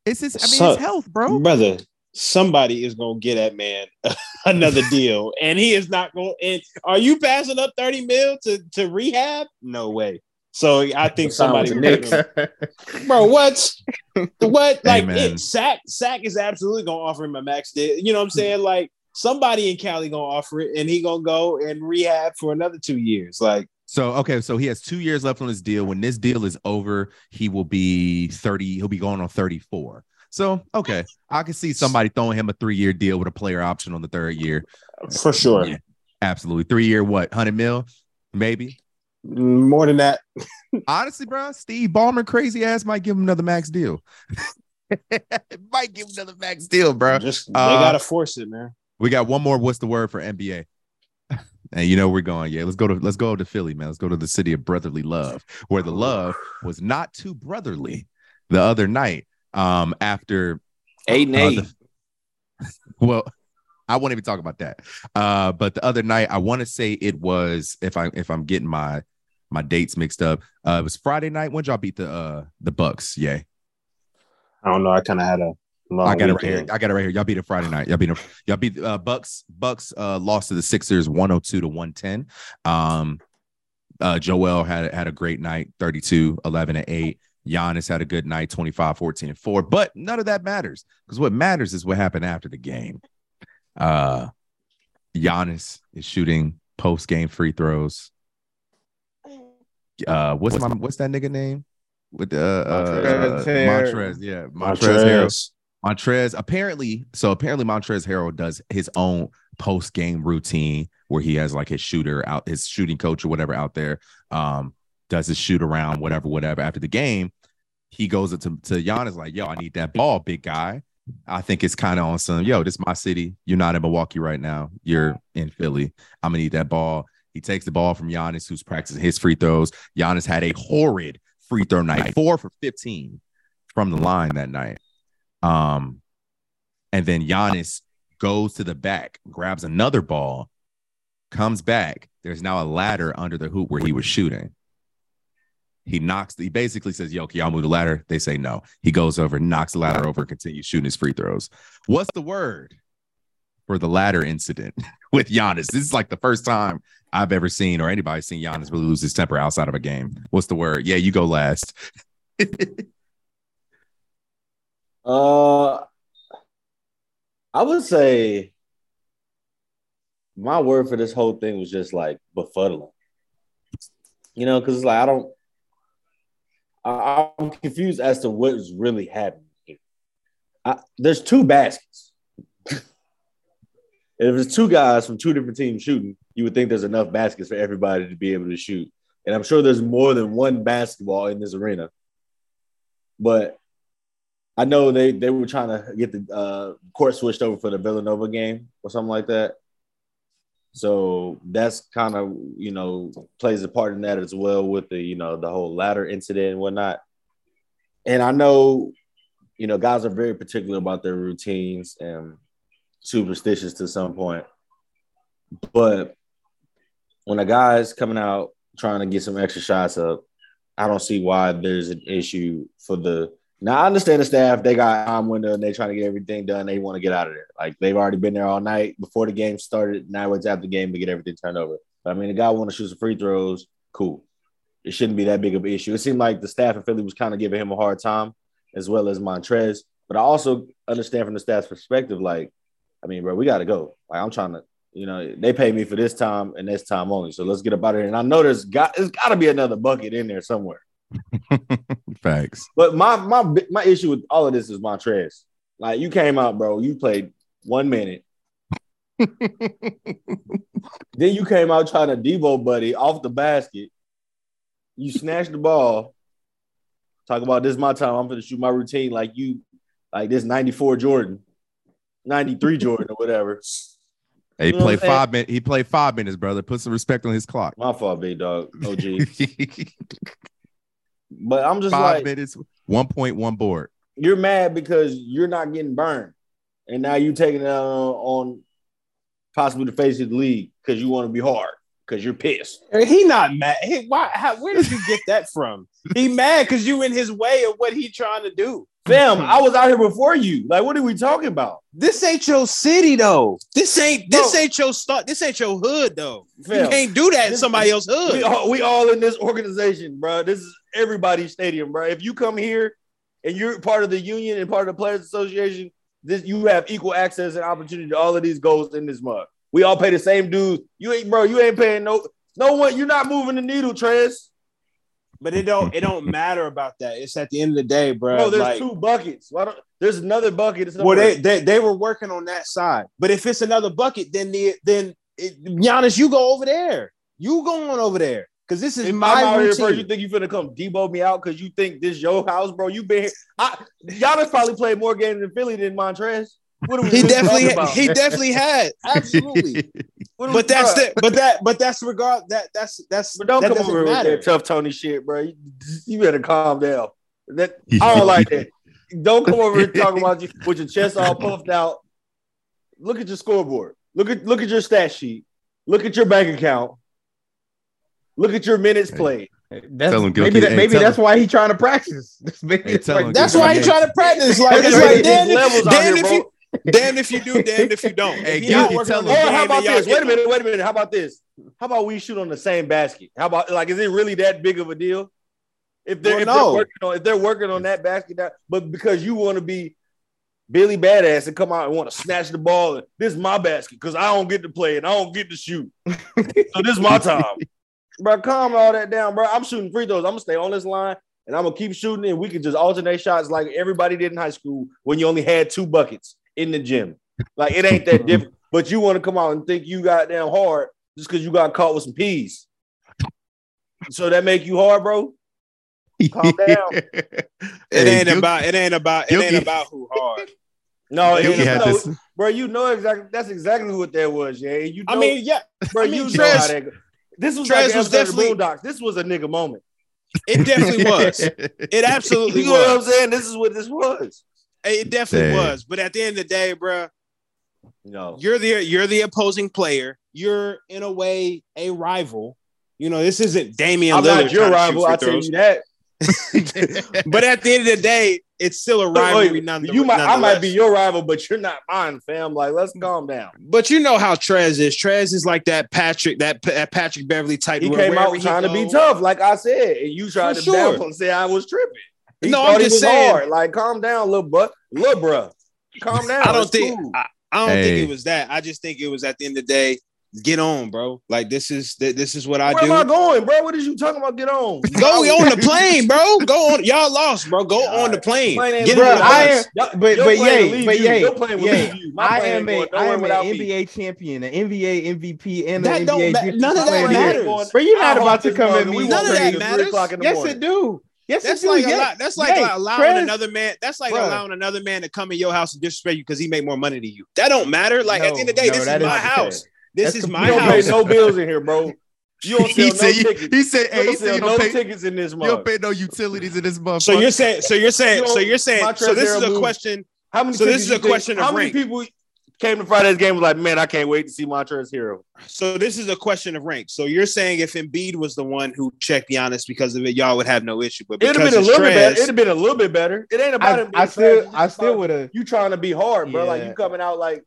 It's his. I mean, So- his health, bro. brother, somebody is gonna get that man another deal, and he is not going. And are you passing up thirty mil to to rehab? No way. So I think Sign with somebody, the bro. What? What? Like man. it, Sack Sack is absolutely gonna offer him a max deal. You know what I'm hmm. saying? Like somebody in Cali gonna offer it, and he gonna go and rehab for another two years. Like So okay, so he has two years left on his deal. When this deal is over, he will be 30, he'll be going on 34. So okay, I can see somebody throwing him a three-year deal with a player option on the third year. For sure. Yeah. Absolutely. Three year what? 100 mil? Maybe. More than that. Honestly, bro, Steve Ballmer crazy ass might give him another max deal. might give him another max deal, bro. Just they Uh, gotta force it, man. We got one more. What's the word for NBA? And you know we're going. Yeah, let's go to let's go to Philly, man. Let's go to the city of brotherly love, where the love was not too brotherly the other night. Um, after Eight and uh, eight. the- well, I won't even talk about that. Uh, but the other night, I want to say it was if I if I'm getting my my dates mixed up. Uh, it was Friday night. When y'all beat the uh the Bucks? Yay! I don't know. I kind of had a long I got it right here. I got it right here. Y'all beat it Friday night. Y'all beat it. Y'all beat uh, Bucks. Bucks uh, lost to the Sixers 102 to 110. Um, uh, Joel had had a great night, 32, 11 and 8. Giannis had a good night, 25, 14 and 4. But none of that matters because what matters is what happened after the game. Uh, Giannis is shooting post game free throws. Uh, what's my what's that nigga name? With the uh, uh, Montrez. Montrez, yeah, Montrezl Harrell. Montrez. Montrez apparently, so apparently Montrezl Harrell does his own post game routine where he has like his shooter out, his shooting coach or whatever out there, um, does his shoot around, whatever, whatever. After the game, he goes up to, to Giannis like, yo, I need that ball, big guy. I think it's kind of on some, yo, this is my city. You're not in Milwaukee right now. You're in Philly. I'm gonna need that ball. He takes the ball from Giannis, who's practicing his free throws. Giannis had a horrid free throw night, four for 15 from the line that night. Um, and then Giannis goes to the back, grabs another ball, comes back. There's now a ladder under the hoop where he was shooting. He knocks, he basically says, Yo, can y'all move the ladder? They say no. He goes over, knocks the ladder over, continues shooting his free throws. What's the word for the ladder incident with Giannis? This is like the first time I've ever seen or anybody seen Giannis really lose his temper outside of a game. What's the word? Yeah, you go last. Uh, I would say my word for this whole thing was just like befuddling. You know, because it's like I don't, I, I'm confused as to what is really happening here. I, there's two baskets. And if it's two guys from two different teams shooting, you would think there's enough baskets for everybody to be able to shoot. And I'm sure there's more than one basketball in this arena. But I know they they were trying to get the uh, court switched over for the Villanova game or something like that. So that's kind of you know plays a part in that as well with the you know the whole ladder incident and whatnot. And I know you know guys are very particular about their routines and superstitious to some point, but when a guy's coming out trying to get some extra shots up, I don't see why there's an issue for the now I understand the staff, they got time window and they're trying to get everything done. They want to get out of there. Like they've already been there all night before the game started. Now it's after the game to get everything turned over. But I mean, the guy want to shoot some free throws, cool. It shouldn't be that big of an issue. It seemed like the staff in Philly was kind of giving him a hard time, as well as Montrez. But I also understand from the staff's perspective, like, I mean, bro, we got to go. Like I'm trying to, you know, they pay me for this time and this time only. So let's get up out of here. And I know there's got there's got to be another bucket in there somewhere. Facts. But my my my issue with all of this is Montrez. Like you came out, bro. You played one minute. then you came out trying to Devo buddy off the basket. You snatched the ball. Talk about this is my time. I'm gonna shoot my routine like you, like this 94 Jordan, 93 Jordan or whatever. He You know played five minutes. He played five minutes, brother. Put some respect on his clock. My fault, big dog. OG. but I'm just five like minutes, one point one board. you're mad because you're not getting burned, and now you're taking it out on possibly the face of the league because you want to be hard because you're pissed. He not mad. He, why? How, where did you get that from? He mad because you in his way of what he trying to do. Fam, I was out here before you. Like, what are we talking about? This ain't your city though. This ain't this Bro. ain't your start. This ain't your hood though. Fam, you can't do that in somebody else's hood. we all, we all in this organization, bro. This is everybody's stadium, bro. If you come here and you're part of the union and part of the players association, this you have equal access and opportunity to all of these goals in this mug. We all pay the same dues. You ain't, bro. You ain't paying no. No one, you're not moving the needle, Trez. But it don't it don't matter about that. It's at the end of the day, bro. Bro, there's like, two buckets. Why don't there's another bucket? It's well, they, they they were working on that side. But if it's another bucket, then the then it, Giannis, you go over there. You going over there because this is If my I'm here routine. first, you think you finna come debo me out because you think this your house, bro? You been here. I, Giannis probably played more games in Philly than Montrez. What are we he definitely talking about? he definitely had absolutely. What are we- but that's bro, the but that but that's regard that that's that's But don't that come over here matter. with that tough Tony shit, bro. You, you better calm down. That I don't like that. Don't come over here talking about you with your chest all puffed out. Look at your scoreboard. Look at look at your stat sheet. Look at your bank account. Look at your minutes played. That's, Tell him, maybe that, Hey, maybe tell that's him. why he's trying to practice. Maybe Hey, that's tell why him, That's why he trying to practice. Like it's There's like damn, if, damn here, if you damn if you do, damn if you don't. Hey, If you're not Gilkey, tell on him. the game, how about this? Wait a minute, wait a minute. How about this? How about we shoot on the same basket? How about like is it really that big of a deal? If they're, Well, if no. they're working on if they're working on that basket, that, but because you want to be Billy Badass and come out and want to snatch the ball, and this is my basket because I don't get to play and I don't get to shoot. so this is my time, bro. Calm all that down, bro. I'm shooting free throws. I'm gonna stay on this line and I'm gonna keep shooting, and we can just alternate shots like everybody did in high school when you only had two buckets in the gym. Like it ain't that different. But you want to come out and think you got damn hard just because you got caught with some peas. So that make you hard, bro? Calm down. It ain't Gilkey- about it ain't about it ain't about who hard. No, Gilkey you had know, this. bro. You know exactly. That's exactly what that was, yeah. You know, I mean, yeah, bro, I mean, you know how that. Go. This was Trez like was was definitely- definitely Boondocks. This was a nigga moment. it definitely was. It absolutely You know what I'm saying? This is what this was. It definitely Dang. was. But at the end of the day, bro, No, you're the you're the opposing player. You're in a way a rival. You know, this isn't Damian I'm Lillard. not your trying to shoot rival. I tell you that. but at the end of the day, it's still a Wait, oh, rivalry. nonetheless. you might, I might be your rival, but you're not mine, fam. Like, let's calm down. But you know how Trez is. Trez is like that Patrick, that, that Patrick Beverly type. He where came wherever out he trying to be tough, like I said, and you tried For to sure. downplay and say I was tripping. He No, I'm just saying. hard. Like, calm down, little butt, little bruh. Calm down. I don't It's think. cool. I, I don't Hey. think it was that. I just think it was at the end of the day. Get on, bro. Like this is th- this is what I Where do. am I going, bro? What is you talking about? Get on. Go on the plane, bro. Go on. Y'all lost, bro. Go on the plane. Plane Get Bro, in the leaving. I bus. am, but your but plane will yay, but you. yay, Your plane will yay. My I am ain't a going I am an without me. NBA champion, an NBA MVP, and That an don't NBA ma- defensive none of that player of the matters. Bro, you're not I about to come mother- at me. we with None of that crazy crazy- at matters. three o'clock in the Yes, it do. Yes, That's it do. like a yes. lot. That's like Yay, allowing Trez- another man. That's like Bruh. allowing another man to come in your house and disrespect you because he make more money than you. That don't matter. Like at the end of the day, No, this is my is the house. Case. This That's is my You don't pay house. no bills in here, bro. You don't he sell said, no you- tickets. he said, You hey, he don't sell you no pay, tickets in this month. you don't pay no utilities in this month. So you're saying. So you're saying. You So you're saying. So this is a move- question. How many? So this is a you think- of How many people came to Friday's game was like, man, I can't wait to see Montrezl Harrell. So this is a question of rank. So you're saying if Embiid was the one who checked Giannis because of it, y'all would have no issue. But It'd have been a it's little bit better. It'd have been a little bit better. It ain't about I, him. I still. I still would have. You trying to be hard, bro? Like you coming out like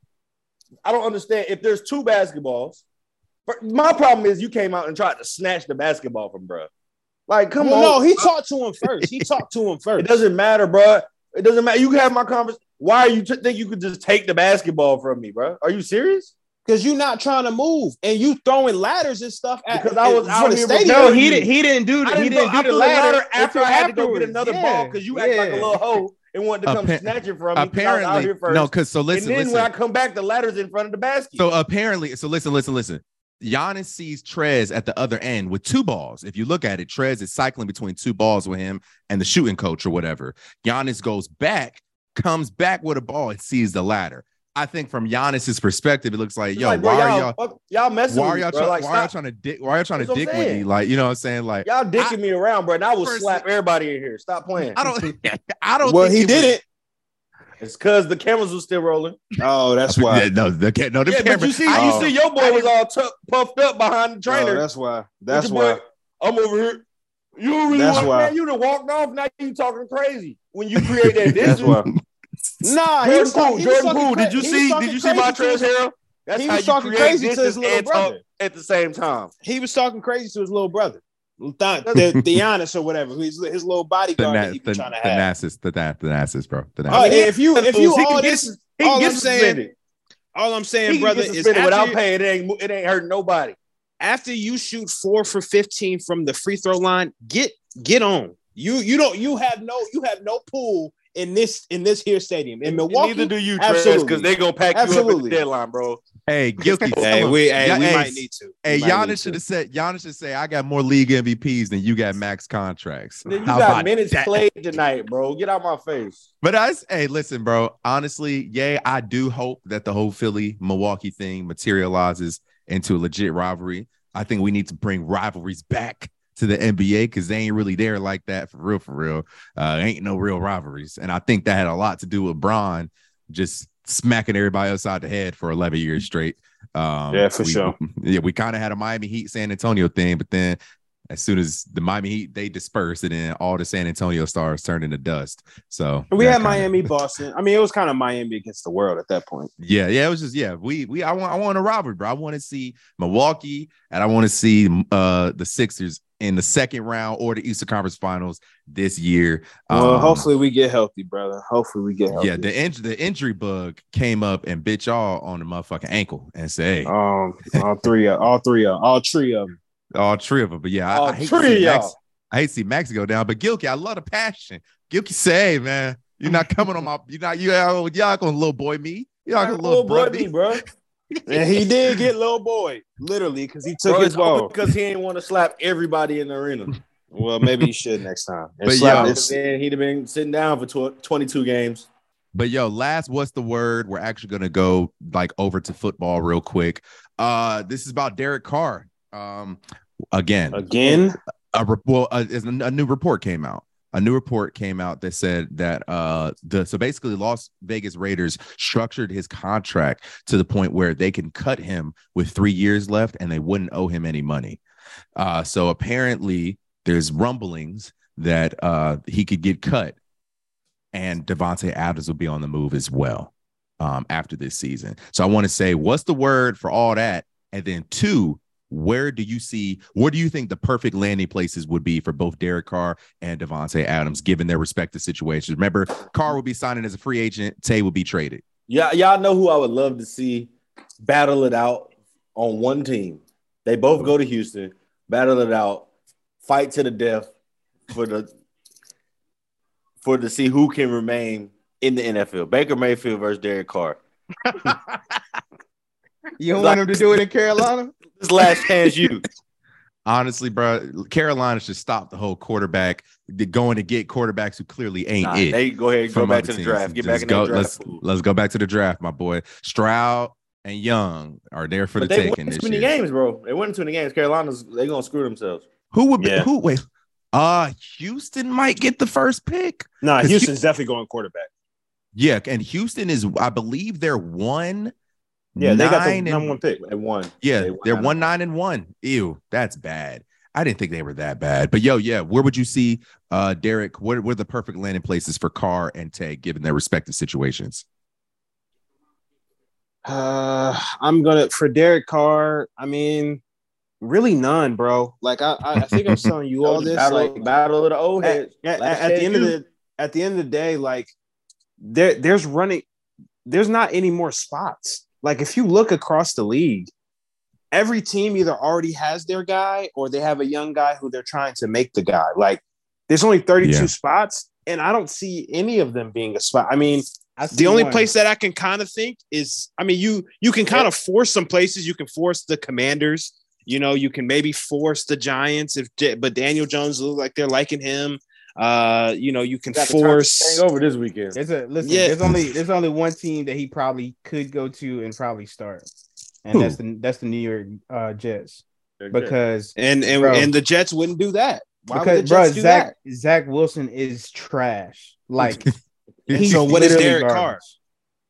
I don't understand. If there's two basketballs, but my problem is you came out and tried to snatch the basketball from bro. Like, come well, on. no, he talked to him first. He talked to him first. It first. doesn't matter, bro. It doesn't matter. You have my conversation. Why are you t- think you could just take the basketball from me, bro? Are you serious? because you're not trying to move and you throwing ladders and stuff. At, Because I was for out the here stadium. No, he didn't. He didn't do. I The, he didn't didn't go- I do the threw ladder after I had to go get another Yeah, ball because you act like a little hoe and wanted to come Appa- snatch it from me. 'cause I was out apparently no, because so listen, and then listen. when I come back, the ladder's in front of the basket. So apparently, so listen, listen, listen. Giannis sees Trez at the other end with two balls. If you look at it, Trez is cycling between two balls with him and the shooting coach or whatever. Giannis goes back, comes back with a ball and sees the ladder. I think from Giannis's perspective, it looks like, It's yo, like, bro, why are y'all, y'all, fuck- y'all messing why are y'all, me, bro. try- Like, why are y'all trying to dick, why are y'all trying to That's what I'm dick with me? Like, you know what I'm saying? Like, Y'all dicking me around, bro. And I will First- slap everybody in here. Stop playing. I don't, I don't. Well, think he did was- it. It's because the cameras were still rolling. Oh, that's Yeah, why. no, the ca- no, the yeah, camera. but you see, I- you Oh. see, your boy was all tu- puffed up behind the trainer. Oh, that's why. That's why. boy, I'm over here. You don't really That's want why. man. You done walked off. Now you talking crazy when you create that That's distance. Why. Nah, he Jordan was talking. Poole, he was Jordan Poole. cra- Did you see? Did you see my to his- Trez That's he how was you talking create crazy to his little and talk brother. at the same time. He was talking crazy to his little brother, Th- the Giannis or whatever. His, his little bodyguard na- that he the, was trying to the have. Nasus, the, na- Thanasis, bro. The Oh, Nasus. and if you if you He all this, he can all I'm saying, suspended. all I'm saying, brother, is without you- paying. It ain't it ain't hurting nobody. after you shoot four for 15 from the free throw line, get get on. You you don't you have no you have no pool in this in this here stadium in Milwaukee. Neither do you, Trash, Absolutely. because they gonna pack you up at Absolutely. the deadline, bro. Hey, Gilkey. Hey, we hey, Yeah, we hey, might need to. Hey, We Giannis should have said. Giannis should say, "I got more league MVPs than you got max contracts." Then you How got minutes that? played tonight, bro. Get out my face. But I, hey, listen, bro. Honestly, yeah, I do hope that the whole Philly Milwaukee thing materializes into a legit rivalry. I think we need to bring rivalries back to the NBA because they ain't really there like that for real, for real. Uh, ain't no real rivalries, and I think that had a lot to do with Bron just smacking everybody upside the head for 11 years straight. Um, Yeah, for we- sure. Yeah, we kind of had a Miami Heat San Antonio thing, but then as soon as the Miami Heat they dispersed, and then all the San Antonio stars turned into dust. So We had Miami, Boston. I mean, it was kind of Miami against the world at that point. Yeah, yeah, it was just yeah. We we I want I want a rivalry, bro. I want to see Milwaukee and I want to see uh the Sixers in the second round or the Eastern Conference Finals this year. Well, Um, hopefully we get healthy, brother. Hopefully we get healthy. yeah. The in- the injury bug came up and bit y'all on the motherfucking ankle and say, hey, Um, all three of all three of all three of them. All three of them. But yeah, I, All I hate to three see Max. I hate to see Max go down, but Gilkey, I love the passion. Gilkey say, man, you're not coming on my, you're not, you y'all y'all gonna little boy me. Y'all gonna little boy, boy me, me. bro. And he did get little boy, literally, because he took Bro, his ball. because he ain't want to slap everybody in the arena. Well, maybe he should next time. And But slap yo- Then he'd have been sitting down for tw- 22 games. But yo, last what's the word? We're actually gonna go like over to football real quick. Uh, this is about Derek Carr. Um, again, again. a re- well, a, a, a new report came out. A new report came out that said that uh the so basically Las Vegas Raiders structured his contract to the point where they can cut him with three years left and they wouldn't owe him any money. Uh, so apparently there's rumblings that uh he could get cut and Davante Adams will be on the move as well um, after this season. So I want to say, what's the word for all that? And then two, where do you see, where do you think the perfect landing places would be for both Derek Carr and Davante Adams, given their respective situations? Remember, Carr will be signing as a free agent, Tay would be traded. Yeah, y'all know who I would love to see battle it out on one team. They both go to Houston, battle it out, fight to the death for the for to see who can remain in the NFL. Baker Mayfield versus Derek Carr. You don't want him to do it in Carolina? This last chance you. Honestly, bro, Carolina should stop the whole quarterback the going to get quarterbacks who clearly ain't Nah, it. they go ahead and go back to the draft. Get back in go, the draft. Let's pool. let's go back to the draft, my boy. Stroud and Young are there for But the they taking win this too many year. games, bro. They win too many games. Carolina's they gonna screw themselves. Who would be Yeah. who? Wait, uh, Houston might get the first pick. Nah, 'Cause Houston's definitely going quarterback. Yeah, and Houston is, I believe, they're one. Yeah, they got the nine number and- one pick. They won. Yeah, They they are one nine and one. Ew, that's bad. I didn't think they were that bad. But yo, yeah, where would you see uh Derek? What were the perfect landing places for Carr and Tay given their respective situations? Uh, I'm gonna for Derek Carr. I mean, really none, bro. Like I, I I think I'm telling you all this. battle, Like battle of the old at, heads. at- Last at the chance end of the at the end of the day, like there there's running, there's not any more spots. Like if you look across the league, every team either already has their guy or they have a young guy who they're trying to make the guy. Like there's only 32 Yeah. spots, and I don't see any of them being a spot. I mean, I the only one. place that I can kind of think is, I mean, you you can kind of force some places. You can force the Commanders. You know, you can maybe force the Giants if, but Daniel Jones look like they're liking him. Uh, you know, you can Got the Titans force. over this weekend. There's a listen. Yeah. There's only there's only one team that he probably could go to and probably start, and Who? that's the that's the New York uh, Jets because And and Bro. and the Jets wouldn't do that. Why would because the bro Jets do Zach Zach Wilson is trash. Like he's So what is literally Derek garbage. Carr?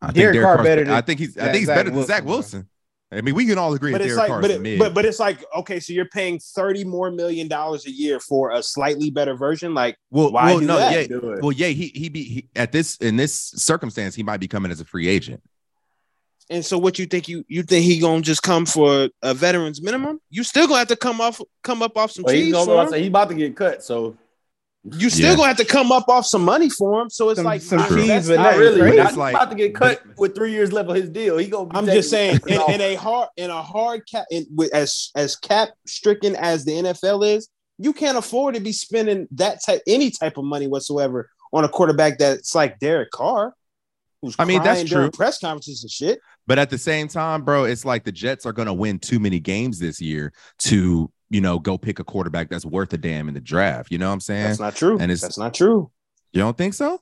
I Derek Carr better than I think he's. I think he's Zach better than Wilson, Zach bro. Wilson. I mean, we can all agree But that it's Derek like, but, it, mid. but but it's like, okay, so you're paying thirty more million dollars a year for a slightly better version. Like, well, why well, do no, that? yeah, Do well, yeah. He he be he, at this in this circumstance, he might be coming as a free agent. And so, what you think you you think he gonna just come for a veterans minimum? You still gonna have to come off come up off some Well, he's gonna for him. He about to get cut, so you still Yeah. gonna have to come up off some money for him. So it's Some- like some not cheese, invest- but Not really. crazy. Not, It's like- about to get cut with three years left of his deal. He gonna. Be I'm just saying, in, in a hard, in a hard cap, in, with as as cap stricken as the NFL is, you can't afford to be spending that type, any type of money whatsoever on a quarterback that's like Derek Carr, who's I mean, that's true. press conferences and shit. But at the same time, bro, it's like the Jets are going to win too many games this year to, you know, go pick a quarterback that's worth a damn in the draft. You know what I'm saying? That's not true. And it's- that's not true. you don't think so?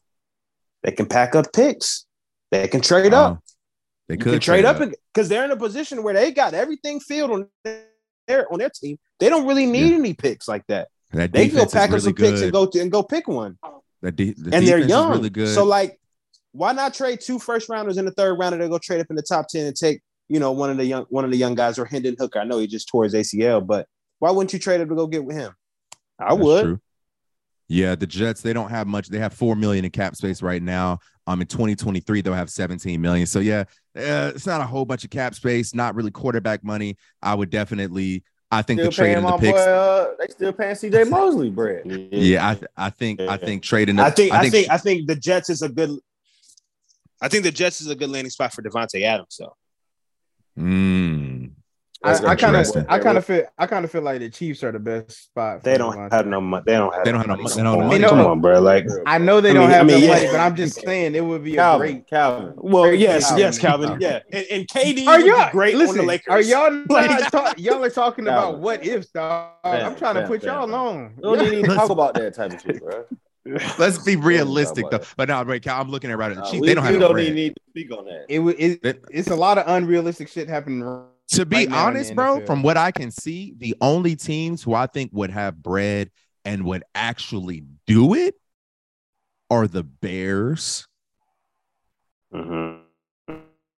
They can pack up picks. They can trade Oh, up. They could can trade up because they're in a position where they got everything filled on their on their team. They don't really need any picks like that. that They can go pack up really some picks and go to, and go pick one. That de- the and they're young. really good. So like, why not trade two first rounders in the third round to go trade up in the top ten and take you know one of the young one of the young guys or Hendon Hooker? I know he just tore his ACL, but why wouldn't you trade him to go get with him? I That's would. true. Yeah, the Jets they don't have much. They have four million in cap space right now. Um, in 2023 they'll have 17 million. So yeah, uh, it's not a whole bunch of cap space. Not really quarterback money. I would definitely. I think Still the trade paying in the my picks. boy. Uh, they still paying C.J. Mosley bread. Yeah, I, I think I think trading. The, I think I think I think the Jets is a good. I think the Jets is a good landing spot for Davante Adams. So Mm, I, That's I kind of. I kind of feel, I kind of feel like the Chiefs are the best spot. they don't Davante. have no money. They don't have. They don't have no money. money. They don't have Come money. on, Come on, bro. Like, I know they I don't mean- have I mean, the yeah. money, but I'm just saying it would be a great. Calvin. well, yes, Calvin. yes, Calvin, yeah, and, and KD Are would be y'all great listen, on the Lakers. Are y'all not Like- talk, y'all are talking about what ifs, dog? Fam, I'm trying to put fam, y'all on. You don't need to talk about that type of shit, bro. let's be realistic though. But no, right, Cal, I'm looking at right at the Chiefs. we, They don't we have no don't bread. even need to speak on that. It, would- it, it's a lot of unrealistic shit happening. To be right now in the honest, bro, NFL. from what I can see, the only teams who I think would have bread and would actually do it are the Bears, Mhm.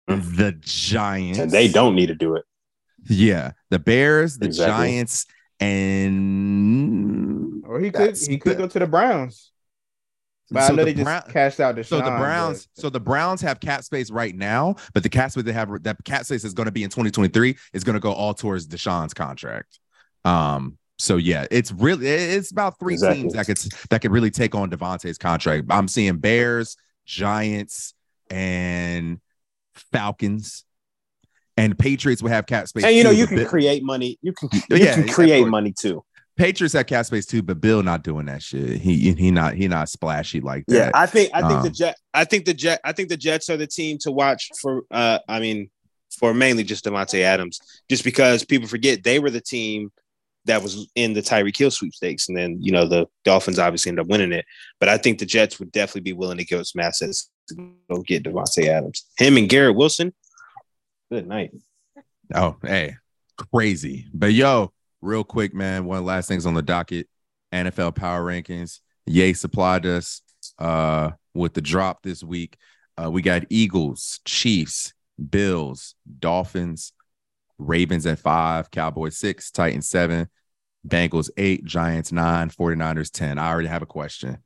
the Giants. and they don't need to do it. Yeah, the Bears, the Exactly. Giants, and Or he could, That's he could the- go to the Browns. But I So know the they just cashed out the. So the Browns, so the Browns have cap space right now, but the cap space they have that cap space is going to be in 2023 is going to go all towards Deshaun's contract. Um, so yeah, it's really it's about three Exactly. teams that could that could really take on Davante's contract. I'm seeing Bears, Giants, and Falcons, and Patriots will have cap space. And you know, you can Bi- create money. You can you Yeah, can create money too. Patriots have cap space too, but Bill not doing that shit. He he not he not splashy like that. Yeah, I think I think the Um, Jet I think the Jet I think the Jets are the team to watch for uh I mean for mainly just Davante Adams, just because people forget they were the team that was in the Tyreek Hill sweepstakes, and then you know the Dolphins obviously ended up winning it. But I think the Jets would definitely be willing to give up some assets to go get Davante Adams. Him and Garrett Wilson. Good night. Oh, hey, crazy. But yo, real quick, man. One last things on the docket: NFL power rankings. Yay supplied us uh with the drop this week. Uh, we got Eagles, Chiefs, Bills, Dolphins, Ravens at five, Cowboys six, Titans seven, Bengals eight, Giants nine, 49ers 10. I already have a question.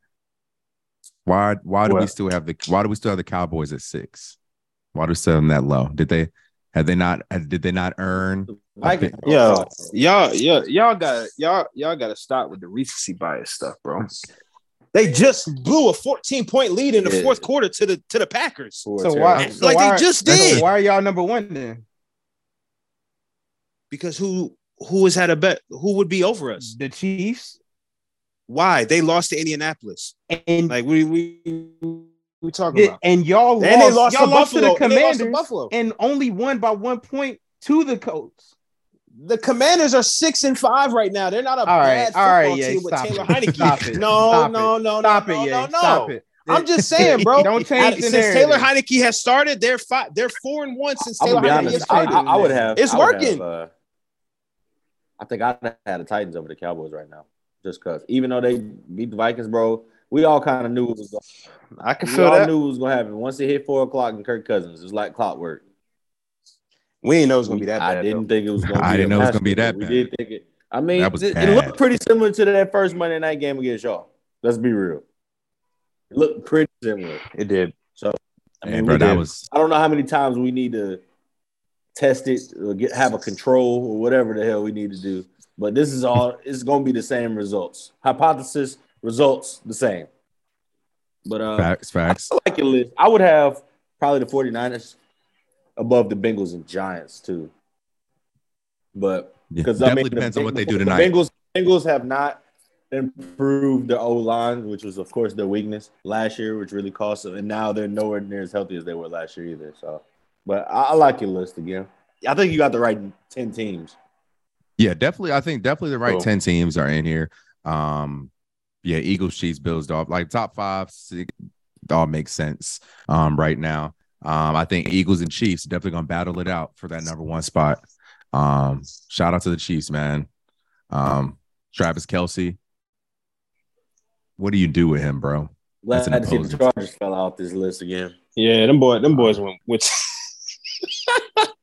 Why why do we still have the why do we still have the Cowboys at six? Why do we still have them that low? Did they have they not did they not earn Vikings, bro. Yo, y'all, y'all, y'all got y'all, y'all got to stop with the recency bias stuff, bro. They just blew a 14 point lead in the Yeah. fourth quarter to the to the Packers. So why? So Like they why, just so did. why are y'all number one then? Because who who has had a bet? Who would be over us? The Chiefs Why they lost to Indianapolis? and Like we we we talking the- about? and y'all And they lost y'all to lost to Buffalo. the and they lost to Commanders Buffalo. and only won by one point to the Colts. The Commanders are six and five right now. They're not a All right, bad all right, football yeah, team with stop Taylor it. Heinicke. Stop it. No, Stop no, no, Stop no, it, no, yeah. no, no. Stop it. I'm just saying, bro. Don't change the Since. Taylor Heinicke has started, they're five, they're four and one since I'm Taylor Heinicke has honest. I, started. I, I would have. It's I would working. have, uh, I think I'd have had the Titans over the Cowboys right now, just because. Even though they beat the Vikings, bro, we all kind of knew it was. Gonna, I can we feel all that. knew it was gonna happen. Once it hit four o'clock and Kirk Cousins, it was like clockwork. We didn't know it was gonna be that I didn't think it was gonna. I be didn't know it was gonna be that bad. We did think it. I mean, it, it looked pretty similar to that first Monday night game against y'all. Let's be real. It looked pretty similar. It did. So, I Hey, mean, bro, that was I don't know how many times we need to test it or get have a control or whatever the hell we need to do. But this is all it's gonna be the same results. Hypothesis results the same. But uh, Facts, facts. I like your list. I would have probably the 49ers above the Bengals and Giants too. But because definitely I mean, depends the on what they do the tonight. Bengals, Bengals have not improved their O line, which was of course their weakness last year, which really cost them. And now they're nowhere near as healthy as they were last year either. So, but I, I like your list again. I think you got the right ten teams. Yeah, definitely. I think definitely the right Cool. 10 teams are in here. Um, yeah, Eagles, Chiefs, Bills, Dolphins, like top five, six, all makes sense um, right now. Um, I think Eagles and Chiefs definitely gonna battle it out for that number one spot. Um, shout out to the Chiefs, man. Um, Travis Kelce. What do you do with him, bro? Glad to see the Chargers fell off this list again. Yeah, them boy, them boys went with.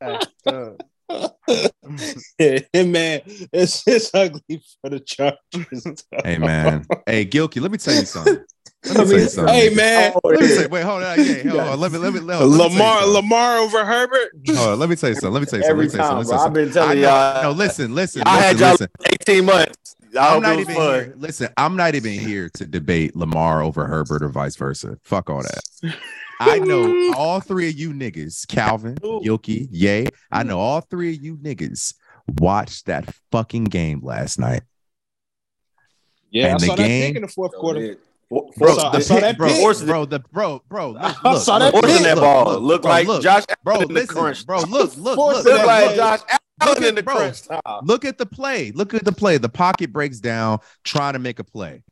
Yeah, man, it's it's ugly for the Chargers. Hey man. hey, Gilkey, let me tell you something. Let me tell you something. Hey man, Oh, Let me say, wait, hold on. Yeah, hold on. Let me let me let, let me tell you Lamar. Lamar over Herbert. Hold on, let me tell you something. Let me tell you something. Every Let me tell you time, something. bro. I've been telling you something. y'all. No, listen, listen, I had listen, y'all listen. 18 months. I I'm hope not it was even fun. here. Listen, I'm not even here to debate Lamar over Herbert or vice versa. Fuck all that. I know all three of you niggas, Calvin, Yoki, Yay. I know all three of you niggas watched that fucking game last night. Yeah, And I the saw game- that pick in the fourth quarter. Bro, Bro, saw- the I saw pick- that bro, pick. bro, the bro, bro, look, I look, saw that look, pick. Forcing that look, ball look, bro, like look, Josh bro, Allen in the listen, crunch. bro, look, look, Forcing look, like ball. Josh Look Allen at- in the bro. crunch time. Look at the play. Look at the play. The pocket breaks down, trying to make a play.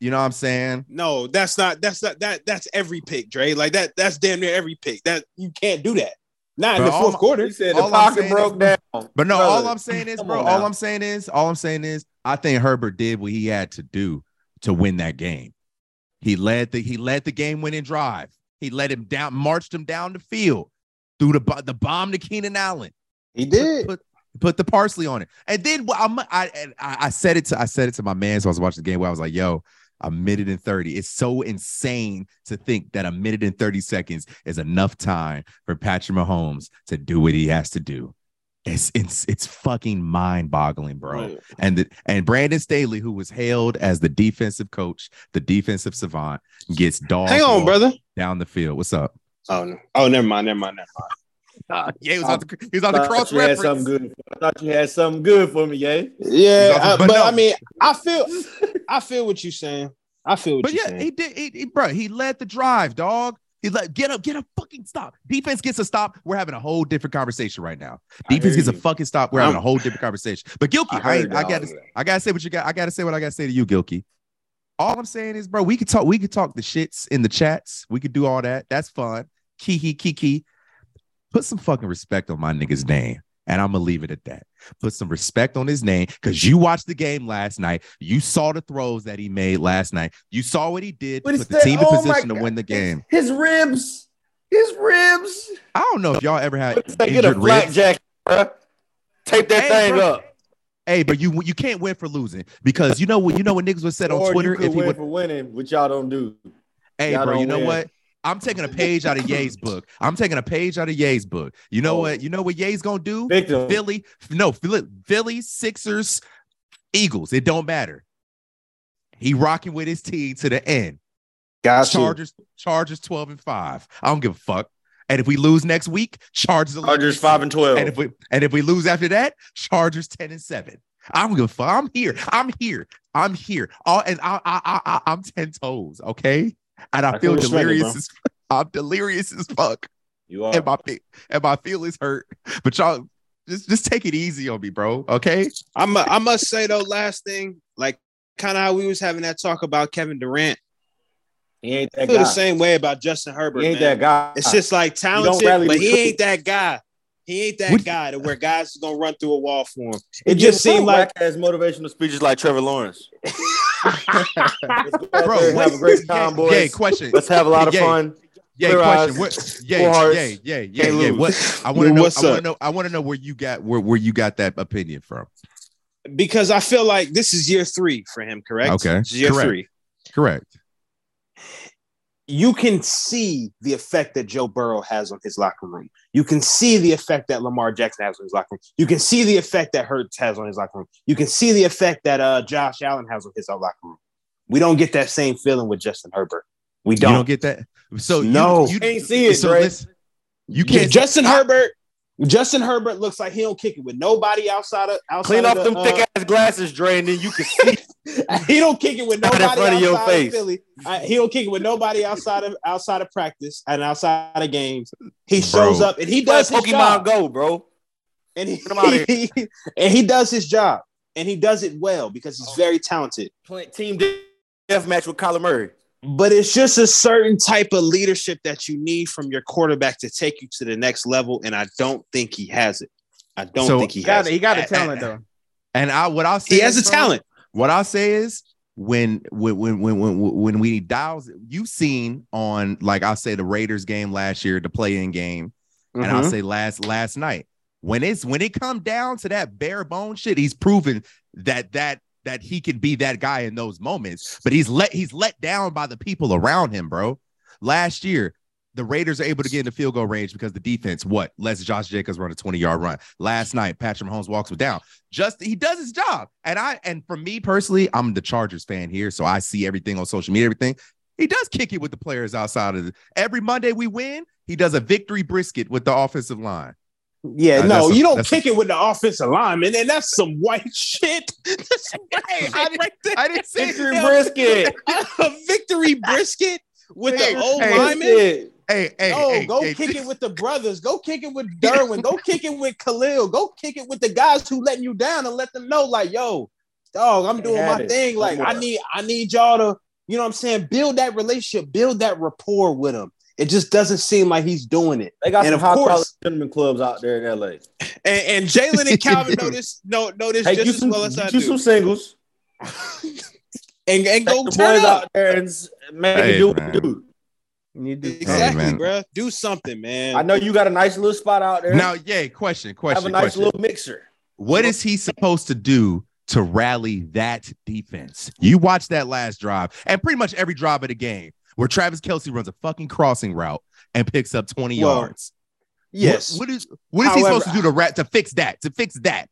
You know what I'm saying? No, that's not. That's not. That that's every pick, Dre. Like that. That's damn near every pick. That you can't do that. Not in But the fourth my- quarter. He said the All I'm pocket broke is- down. But no, Brother, all I'm saying is, bro, all. I'm saying is, all I'm saying is, I think Herbert did what he had to do to win that game. He led the he led the game winning drive. He led him down, marched him down the field, threw the the bomb to Keenan Allen. He did. put, put the parsley on it, and then I'm, I, I I said it to I said it to my man. So I was watching the game where I was like, "Yo, a minute and thirty. It's so insane to think that a minute and thirty seconds is enough time for Patrick Mahomes to do what he has to do." It's it's it's fucking mind boggling, bro. And the, and Brandon Staley, who was hailed as the defensive coach, the defensive savant, gets dog Hang on, brother. down the field. What's up? Oh no. Oh, never mind. Never mind. Never mind. yeah, he was on the he was on the cross you had something good. I thought you had something good for me, yeah. Yeah, But I- but, no. I mean, I feel, I feel what you're saying. I feel what But you're yeah, saying. he did. He, he, bro, he led the drive, dog. He let get up, get a fucking stop. Defense gets a stop. We're having a whole different conversation right now. Defense gets a fucking stop. We're having a whole different conversation. But Gilkey, I I, I gotta. I gotta say what you got. I gotta say what I gotta say to you, Gilkey. All I'm saying is, bro, we could talk. We could talk the shits in the chats. We could do all that. That's fun. Kiki, kiki. Put some fucking respect on my nigga's name, and I'm gonna leave it at that. Put some respect on his name because you watched the game last night. You saw the throws that he made last night. You saw what he did to But he put the said, team in "Oh my position to win the game. His ribs, his ribs. I don't know if y'all ever had Say, get a injured ribs. jacket, bro. Tape that Hey, thing bro. up. Hey, but you you can't win for losing because you know what you know what niggas would said on Twitter you could if he win would. for winning, which y'all don't do. Hey, y'all bro, you know win. what? I'm taking a page out of Ye's book. I'm taking a page out of Ye's book. You know Oh. what? You know what Ye's gonna do? Victim. Philly, no, Philly, Philly, Sixers, Eagles. It don't matter. He rocking with his team to the end. Got you. Chargers, Chargers 12 and 5. I don't give a fuck. And if we lose next week, Chargers 11 Chargers five and twelve. and if we and if we lose after that, Chargers 10 and 7. I'm gonna fuck. I'm here. I'm here. I'm here. All and I I I, I I'm 10 toes, okay? And I, I feel can delirious bro. as I'm delirious as fuck. you are. And my fe- and my feelings hurt. But y'all just just take it easy on me, bro. Okay. I'm. I must say though, last thing, like kind of how we was having that talk about Kevin Durant. He ain't I that feel guy. the same way about Justin Herbert. He ain't man. that guy. It's just like talented, but he troops. ain't that guy. He ain't that What- guy to where guys is gonna run through a wall for him. He It just gives seemed like whack-ass motivational speeches like Trevor Lawrence. Let's go out Bro, there have a great yeah, time, boys. Yeah, question. Let's have a lot of Yeah. fun. Yeah, clear question. eyes, What yeah, full hearts, yeah, yeah, yeah, yeah. What I want to Yo, know what's I want to know I want to know where you got where, where you got that opinion from. because I feel like this is year three for him. Correct? Okay, This is year correct. three. Correct. You can see the effect that Joe Burrow has on his locker room. You can see the effect that Lamar Jackson has on his locker room. You can see the effect that Hurts has on his locker room. You can see the effect that uh, Josh Allen has on his locker room. We don't get that same feeling with Justin Herbert. We don't. don't get that. So you- No. you, Ain't see it, so listen, you can't. Justin Herbert. Justin Herbert looks like he don't kick it with nobody outside of outside Clean of off the, them uh, thick ass glasses, Dre, and then you can see. he don't kick it with Not in nobody front of your outside of face. Philly. Uh, he don't kick it with nobody outside of outside of practice and outside of games. He Bro. shows up and he does Does his Pokemon job. Go, bro? and he, Get him outta and he does his job and he does it well because he's very talented. Playing team death match with Kyler Murray. But it's just a certain type of leadership that you need from your quarterback to take you to the next level, and I don't think he has it. I don't So- think he He got has it. it. He got a talent though. And I what I'll say He has is, a talent. What I'll say is when when when when when, when we dials you've seen on like I'll say the Raiders game last year, the play-in game, and I'll Mhm. say last last night. When it's when it come down to that bare bone shit, he's proven that that that he can be that guy in those moments. But he's let he's let down by the people around him, bro. Last year, the Raiders are able to get in the field goal range because the defense what lets Josh Jacobs run a 20 yard run. Last night, Patrick Mahomes walks with down. Just he does his job. And I and for me personally, I'm the Chargers fan here, so I see everything on social media, everything. He does kick it with the players outside of the, every Monday we win. He does a victory brisket with the offensive line. Yeah, Uh, no, that's a- you don't that's a- kick it with the offensive lineman, and that's some white shit. That's white Hey, shit I didn't- right there. I didn't say Victory him. brisket. a victory brisket with Hey, the old hey, lineman. Shit. Hey, hey, No, hey, go hey, kick it with the brothers. Go kick it with Derwin. Go kick it with Khalil. Go kick it with the guys who letting you down and let them know, like, yo, dog, I'm doing my it. thing. Like, One I need, I need y'all to, you know what I'm saying, build that relationship, build that rapport with him. It just doesn't seem like he's doing it. They got And some of high course- quality gentleman clubs out there in LA. And, and Jalen and Calvin know this, know, know this Take just as some, well as I get do. some singles. and, and Take go the turn boys up. out there and make Hey, it do what man. it do. You need to Exactly, man. bro. Do something, man. I know you got a nice little spot out there. Now, yeah, question, Question. have a nice question. little mixer. What is he supposed to do to rally that defense? You watch that last drive and pretty much every drive of the game where Travis Kelce runs a fucking crossing route and picks up 20 Well, yards. yes. What, what is what is he supposed to do to rat to fix that? To fix that?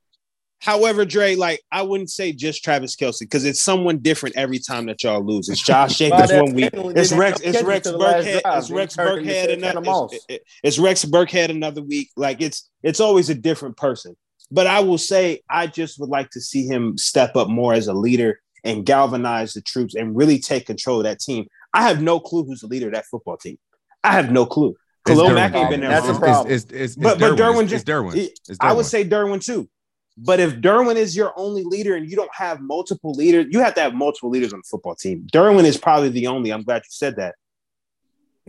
However, Dre, like I wouldn't say just Travis Kelce because it's someone different every time that y'all lose. It's Josh Jacobs one week. It's Rex. have It's Rex to the Burkhead. It's Rex Burkhead another. Moss. It's, it- it's Rex Burkhead another week. Like it's it's always a different person. But I will say, I just would like to see him step up more as a leader and galvanize the troops and really take control of that team. I have no clue who's the leader of that football team. I have no clue. Khalil Derwin. Mack ain't been there. That's a problem. It's, it's, it's, But- it's but Derwin. Derwin It's, just- Derwin. I would say Derwin too. But if Derwin is your only leader and you don't have multiple leaders, you have to have multiple leaders on the football team. Derwin is probably the only. I'm glad you said that.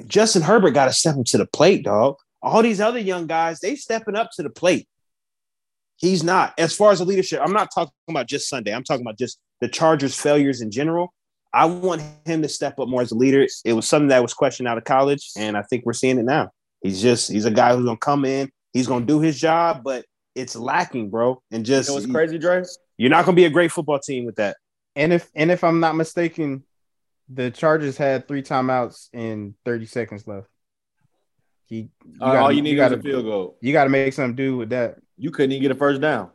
Justin Herbert got to step up to the plate, dog. All these other young guys, they stepping up to the plate. He's not. As far as the leadership, I'm not talking about just Sunday. I'm talking about just the Chargers' failures in general. I want him to step up more as a leader. It was something that was questioned out of college, and I think we're seeing it now. He's just he's a guy who's gonna come in, he's gonna do his job, but it's lacking, bro. And You just know what's crazy, Dre? you're not gonna be a great football team with that. And if and if I'm not mistaken, the Chargers had three timeouts and 30 seconds left. You, you All, gotta, all you need you gotta, is a field goal. you gotta make something do with that. You couldn't even get a first down.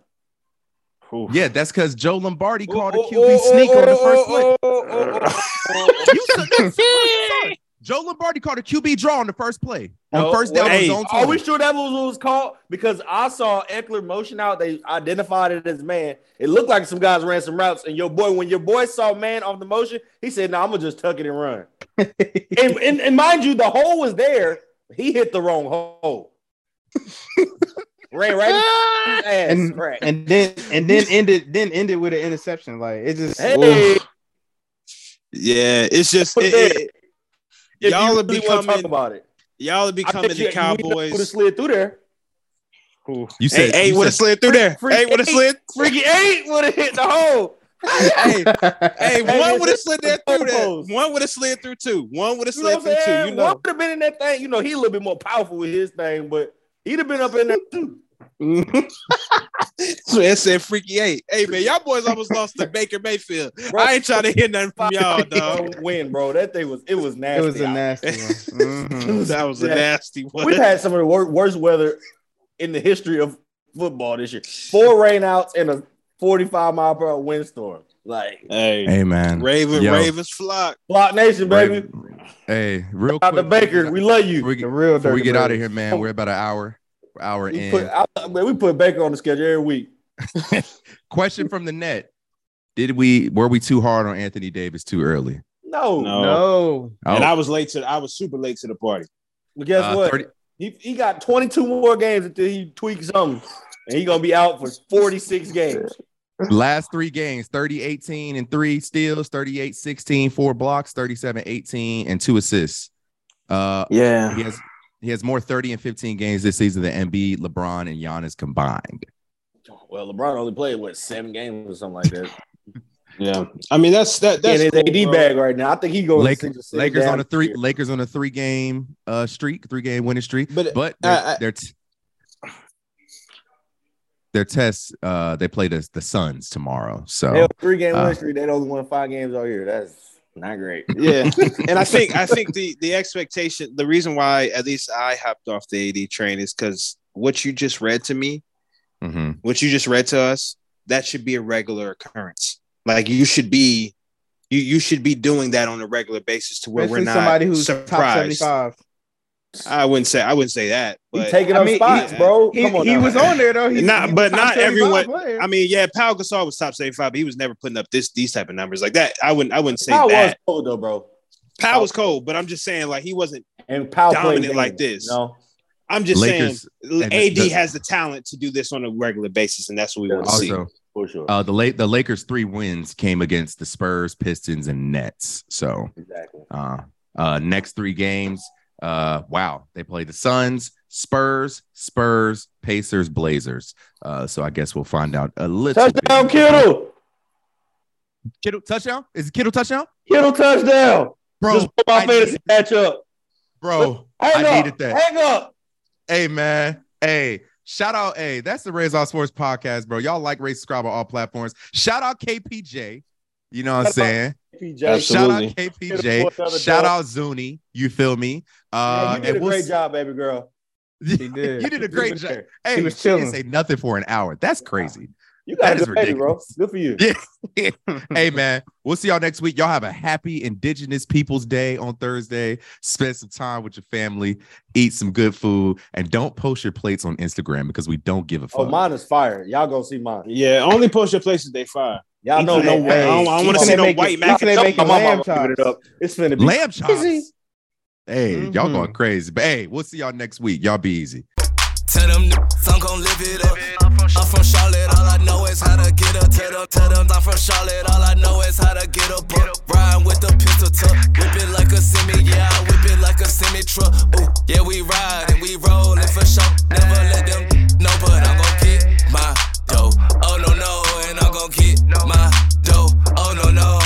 Yeah, that's because Joe Lombardi called a Oh, QB oh, sneak oh, on the oh, first oh, play. oh, oh, oh, You said that's sorry. Joe Lombardi called a QB draw on the first play. On No, first down wait, hey, Are we sure that was what was called? Because I saw Ekeler motion out. They identified it as man. It looked like some guys ran some routes. And your boy, when your boy saw man off the motion, he said, "No, I'm gonna just tuck it and run." and, and, and mind you, the hole was there. He hit the wrong hole. Ran right in his ass. and crack. and then and then ended then ended with an interception. Like it just hey, Yeah, it's just Put it- it- y'all you are really want to talk about it, y'all are I becoming bet the you, you would have slid through there. You Hey, said, hey, you would have slid through there. Freak Hey, would have slid. Freaky eight would have hit the hole. Hey, hey, Hey, one would have slid the there through there. One would have slid through two. One would have You know slid through two. saying? You One know. would have been in that thing. You know, he a little bit more powerful with his thing, but he'd have been up in there too. So it said freaky eight. Hey man, y'all boys almost lost to Baker Mayfield. I ain't trying to hear nothing from y'all, dog. Win, bro. That thing was it was nasty. it was a nasty one. Mhm. that was a nasty one. We've had some of the wor- worst weather in the history of football this year. Four rainouts and a 45 mile per hour windstorm. Like Hey, Hey man, Raven, Yo. Ravens flock. Block Nation, baby. Hey, real Out quick. the Baker, we love you. Before we, The get- real before we Dirty get out of here, man, we're about an hour, hour We in. put, I, man, we put Baker on the schedule every week. Question from the net: Did we were we too hard on Anthony Davis too early? No, No. No. And Oh, I was late to. I was super late to the party. But guess uh, what? 30 He, he got 22 more games until he tweaks something, and he gonna be out for 46 games. Last three games 30 18 and three steals 38 16 four blocks 37 18 and two assists uh Yeah. he has he has more 30 and 15 games this season than Embiid, LeBron, and Giannis combined. Well, LeBron only played what seven games or something like that. Yeah. I mean, that's that. That's his cool, AD bro. bag right now. I think he goes Lakers, Lakers on a three Lakers on a three game uh streak, three game winning streak. But But their I- I- their, t- their tests uh they play the the Suns tomorrow. So three game Uh, win streak. They only won five games all year. That's not great. yeah and i think i think the the expectation the reason why at least i hopped off the ad train is because what you just read to me mhm. what you just read to us that should be a regular occurrence like you should be you you should be doing that on a regular basis to where Especially we're not somebody who's top surprised 75. I wouldn't say i wouldn't say that He but taking I up mean, spots, he- bro. He, on he was on there though. He's, Not- he's but not everyone- player. I mean, yeah, Pau Gasol was top 75, but he was never putting up this these type of numbers like that. I wouldn't I wouldn't say Powell was that. cold though, bro. Pau was cold, but I'm just saying like he wasn't And Powell Dominant played like this. You know? I'm just Lakers saying AD the- has the talent to do this on a regular basis, and that's what we want to see. also for sure. uh the late the Lakers three wins came against the Spurs, Pistons, and Nets. So exactly. Uh, uh, next three games. Uh, wow, they play the Suns, Spurs, Spurs, Pacers, Blazers. Uh, so I guess we'll find out a little. Touchdown, bit. Kittle. Kittle touchdown? Is it Kittle touchdown, Kittle touchdown. bro? Just put my I fantasy matchup. bro, Hang I up. needed that. Hang up. Hey man, hey, shout out, hey, that's the Raise All Sports podcast, bro. Y'all like, rate, subscribe on all platforms. Shout out KPJ. You know what I'm saying? PJ. Absolutely. Shout out KPJ. Shout out Zuni. You feel me? Uh, Man, you did a we'll great s- job, baby girl. He did. you did a great job. Hey, He was she didn't chilling. say nothing for an hour. That's crazy. You got That a is baby, bro. ridiculous. Good for you. Yeah. hey man, we'll see y'all next week. Y'all have a happy Indigenous Peoples Day on Thursday. Spend some time with your family, eat some good food, and don't post your plates on Instagram because we don't give a fuck. Oh, mine is fire. Y'all gonna see mine. Yeah, only post your places they fire. Y'all know no way. I, don't want to see no white it, mac and cheese. It's gonna be lamb chops. Hey, mm-hmm. y'all going crazy. But hey, we'll see y'all next week. Y'all be easy. Tell them I'm gon' live it up. I'm from Charlotte, all I know is how to get up. Tell them, tell them I'm from Charlotte, all I know is how to get up. Ride with the pistol tuck, whip it like a semi, yeah, I whip it like a semi truck. Ooh, yeah, we ride and we rollin' for sure. Never let them know, but I'm gon' get my dough. Oh no no, and I'm gon' get my dough. Oh no no,